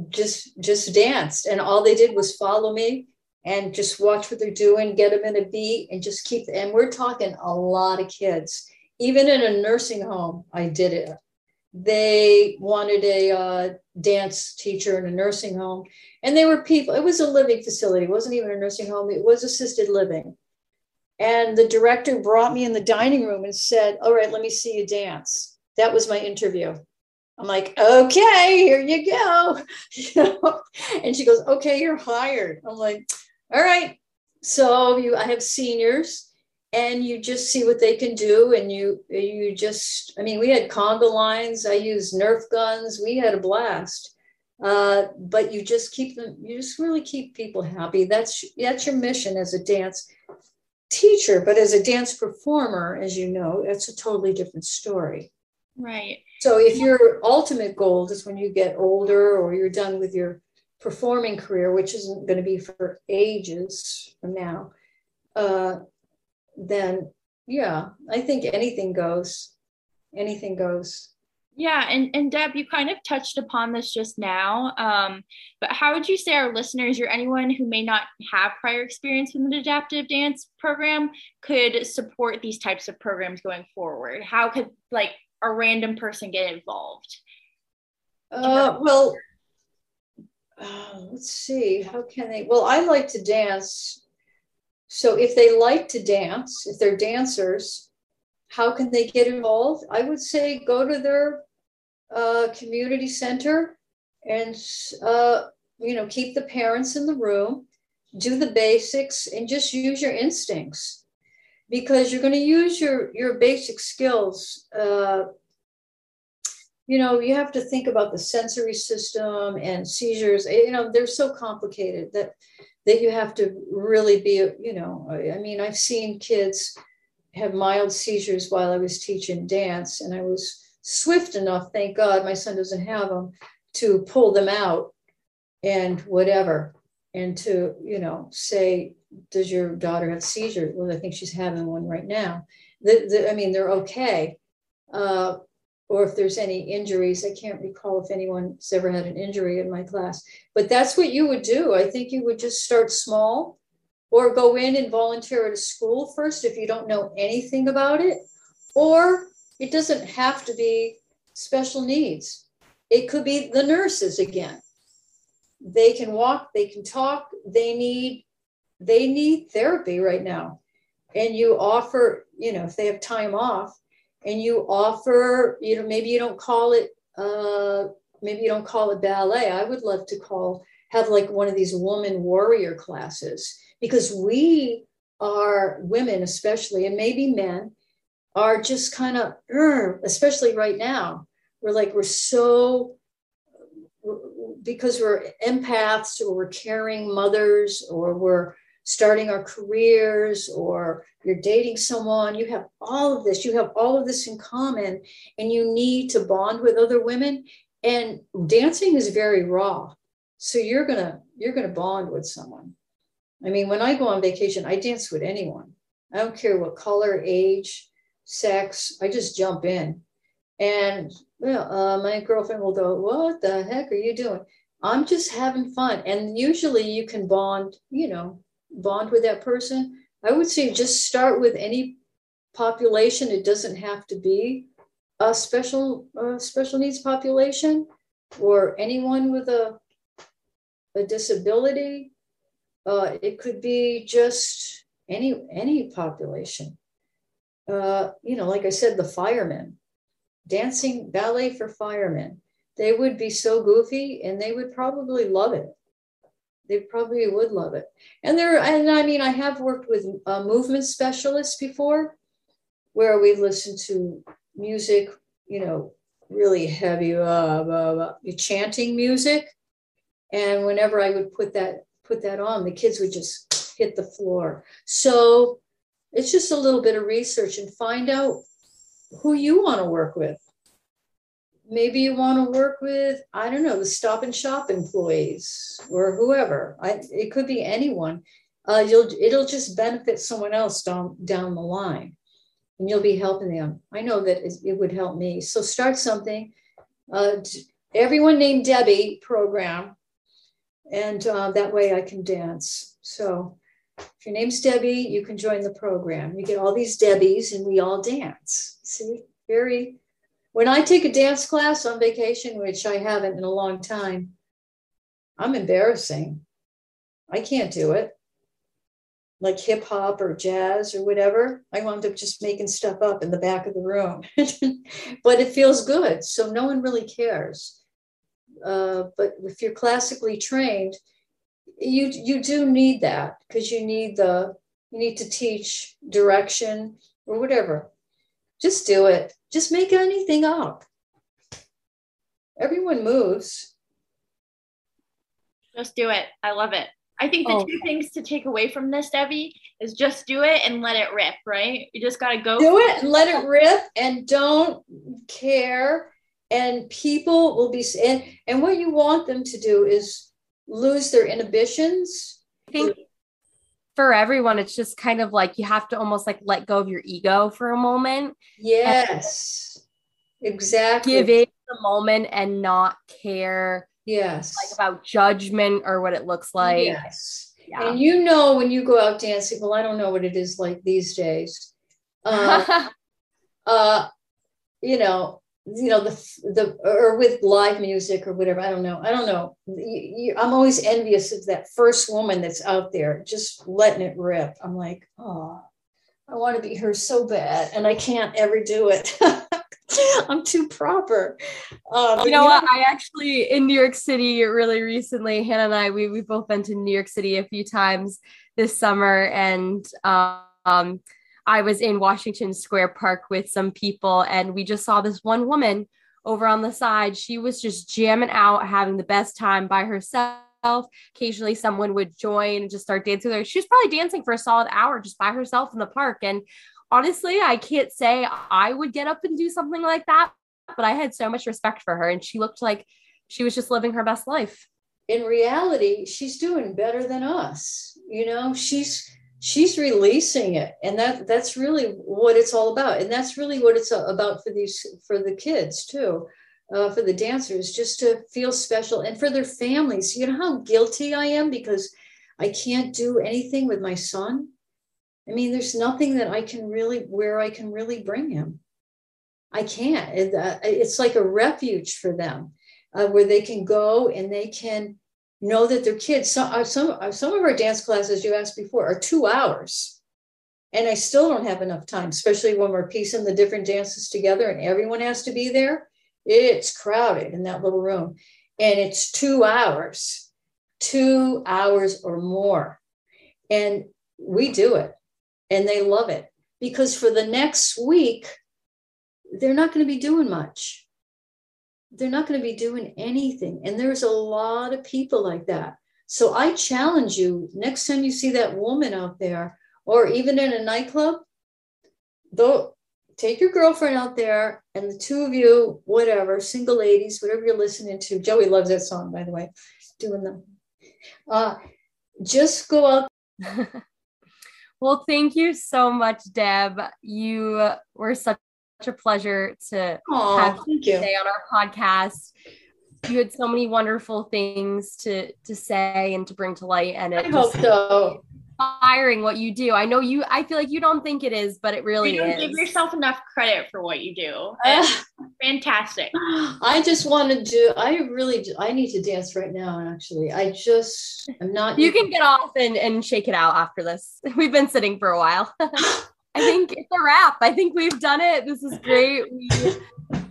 just just danced, and all they did was follow me and just watch what they're doing, get them in a beat, and just keep. And we're talking a lot of kids. Even in a nursing home, I did it. They wanted a uh, dance teacher in a nursing home, and they were people. It was a living facility. It wasn't even a nursing home. It was assisted living. And the director brought me in the dining room and said, "All right, let me see you dance." That was my interview. I'm like, okay, here you go. [LAUGHS] And she goes, okay, you're hired. I'm like, all right. So you I have seniors and you just see what they can do and you you just I mean we had conga lines, I used Nerf guns, we had a blast. Uh, but you just keep them you just really keep people happy. That's that's your mission as a dance teacher, but as a dance performer, as you know, that's a totally different story. Right. So if your ultimate goal is when you get older or you're done with your performing career, which isn't going to be for ages from now, uh, then yeah, I think anything goes. Anything goes. Yeah, and, and Deb, you kind of touched upon this just now, um, but how would you say our listeners or anyone who may not have prior experience with an adaptive dance program could support these types of programs going forward? How could like a random person get involved? Uh, well, uh, let's see, how can they? Well, I like to dance. So if they like to dance, if they're dancers, how can they get involved? I would say go to their uh, community center and uh, you know keep the parents in the room, do the basics, and just use your instincts because you're going to use your your basic skills uh, you know you have to think about the sensory system and seizures. Eh, you know they're so complicated that that you have to really be you know i mean i've seen kids have mild seizures while i was teaching dance and i was swift enough thank god my son doesn't have them to pull them out and whatever and to you know say does your daughter have seizures well i think she's having one right now the, the, i mean they're okay uh, or if there's any injuries. I can't recall if anyone's ever had an injury in my class, but that's what you would do. I think you would just start small or go in and volunteer at a school first if you don't know anything about it. Or it doesn't have to be special needs, it could be the nurses again. They can walk, they can talk, they need they need therapy right now. And you offer, you know, if they have time off, and you offer, you know, maybe you don't call it, uh, maybe you don't call it ballet. I would love to call, have like one of these woman warrior classes because we are women, especially, and maybe men, are just kind of, especially right now, we're like, we're so, because we're empaths or we're caring mothers or we're starting our careers or you're dating someone, you have all of this, you have all of this in common, and you need to bond with other women. And dancing is very raw. So you're gonna you're gonna bond with someone. I mean, when I go on vacation, I dance with anyone. I don't care what color, age, sex. I just jump in, and well, uh, my girlfriend will go, "What the heck are you doing?" I'm just having fun, and usually you can bond. You know, bond with that person, I would say just start with any population. It doesn't have to be a special uh, special needs population or anyone with a a disability. Uh, it could be just any any population. Uh, you know, like I said, the firemen, dancing ballet for firemen. They would be so goofy and they would probably love it they probably would love it. And there, and I mean, I have worked with uh, movement specialists before, where we listen to music, you know, really heavy, uh, blah, blah, chanting music. And whenever I would put that put that on, the kids would just hit the floor. So it's just a little bit of research and find out who you want to work with. Maybe you want to work with, I don't know, the stop and shop employees or whoever. I, it could be anyone. Uh, you'll it'll just benefit someone else down down the line, and you'll be helping them. I know that it, would help me. So start something. Uh, everyone named Debbie program, and uh, that way I can dance. So if your name's Debbie, you can join the program. You get all these Debbies, and we all dance. See, very. When I take a dance class on vacation, which I haven't in a long time, I'm embarrassing. I can't do it like hip hop or jazz or whatever. I wound up just making stuff up in the back of the room, [LAUGHS] but it feels good. So no one really cares. Uh, but if you're classically trained, you you do need that because you need the you need to teach direction or whatever. Just do it. Just make anything up. Everyone moves. Just do it. I love it. I think the oh. two things to take away from this, Debbie, is just do it and let it rip, right? You just got to go. Do it and let it rip and don't care. And people will be, and, and what you want them to do is lose their inhibitions. I think for everyone, it's just kind of like you have to almost like let go of your ego for a moment. Yes, exactly. Give it a moment and not care Yes. Like about judgment or what it looks like. Yes. Yeah. And you know when you go out dancing, well, I don't know what it is like these days. Uh, [LAUGHS] uh, you know, you know the the or with live music or whatever. I don't know. I don't know. You, you, I'm always envious of that first woman that's out there just letting it rip. I'm like, oh, I want to be her so bad, and I can't ever do it. [LAUGHS] I'm too proper. Um, you know what? I actually in New York City really recently. Hannah and I we we both been to New York City a few times this summer, and um, I was in Washington Square Park with some people, and we just saw this one woman over on the side. She was just jamming out, having the best time by herself. Occasionally, someone would join and just start dancing there. She was probably dancing for a solid hour just by herself in the park, and honestly, I can't say I would get up and do something like that, but I had so much respect for her and she looked like she was just living her best life. In reality, she's doing better than us. You know, she's she's releasing it and that that's really what it's all about and that's really what it's about for these for the kids too uh, for the dancers just to feel special and for their families you know how guilty i am because i can't do anything with my son I mean, there's nothing that I can really, where I can really bring him. I can't. Uh, it's like a refuge for them uh, where they can go and they can know that their kids, some, uh, some, uh, some of our dance classes you asked before are two hours. And I still don't have enough time, especially when we're piecing the different dances together and everyone has to be there. It's crowded in that little room. And it's two hours, two hours or more. And we do it and they love it because for the next week, they're not going to be doing much. They're not going to be doing anything. And there's a lot of people like that. So I challenge you next time you see that woman out there, or even in a nightclub, though take your girlfriend out there and the two of you, whatever, single ladies, whatever you're listening to. Joey loves that song, by the way, doing them. Uh, just go out [LAUGHS] Well, thank you so much, Deb. You were such a pleasure to Aww, have you today on our podcast. You had so many wonderful things to to say and to bring to light, and it I hope so inspiring what you do. I know you, I feel like you don't think it is, but it really you is. Give yourself enough credit for what you do. [LAUGHS] Fantastic. I just want to do, I really, I need to dance right now. Actually, I just, I'm not. You can get off and, and shake it out after this. [LAUGHS] We've been sitting for a while. [GASPS] [LAUGHS] I think it's a wrap. I think we've done it. This is great. We,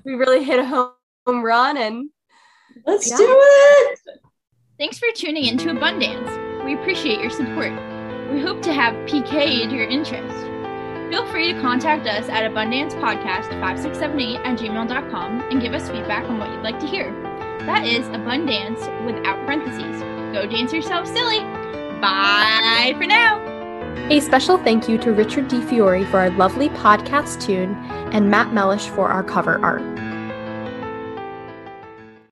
we really hit a home run and let's yeah. do it. Thanks for tuning in to Abundance. We appreciate your support. We hope to have PK in your interest. Feel free to contact us at abundancepodcast5678 at gmail.com and give us feedback on what you'd like to hear. That is abundance without parentheses. Go dance yourself silly. Bye for now. A special thank you to Richard DiFiore for our lovely podcast tune and Matt Mellish for our cover art.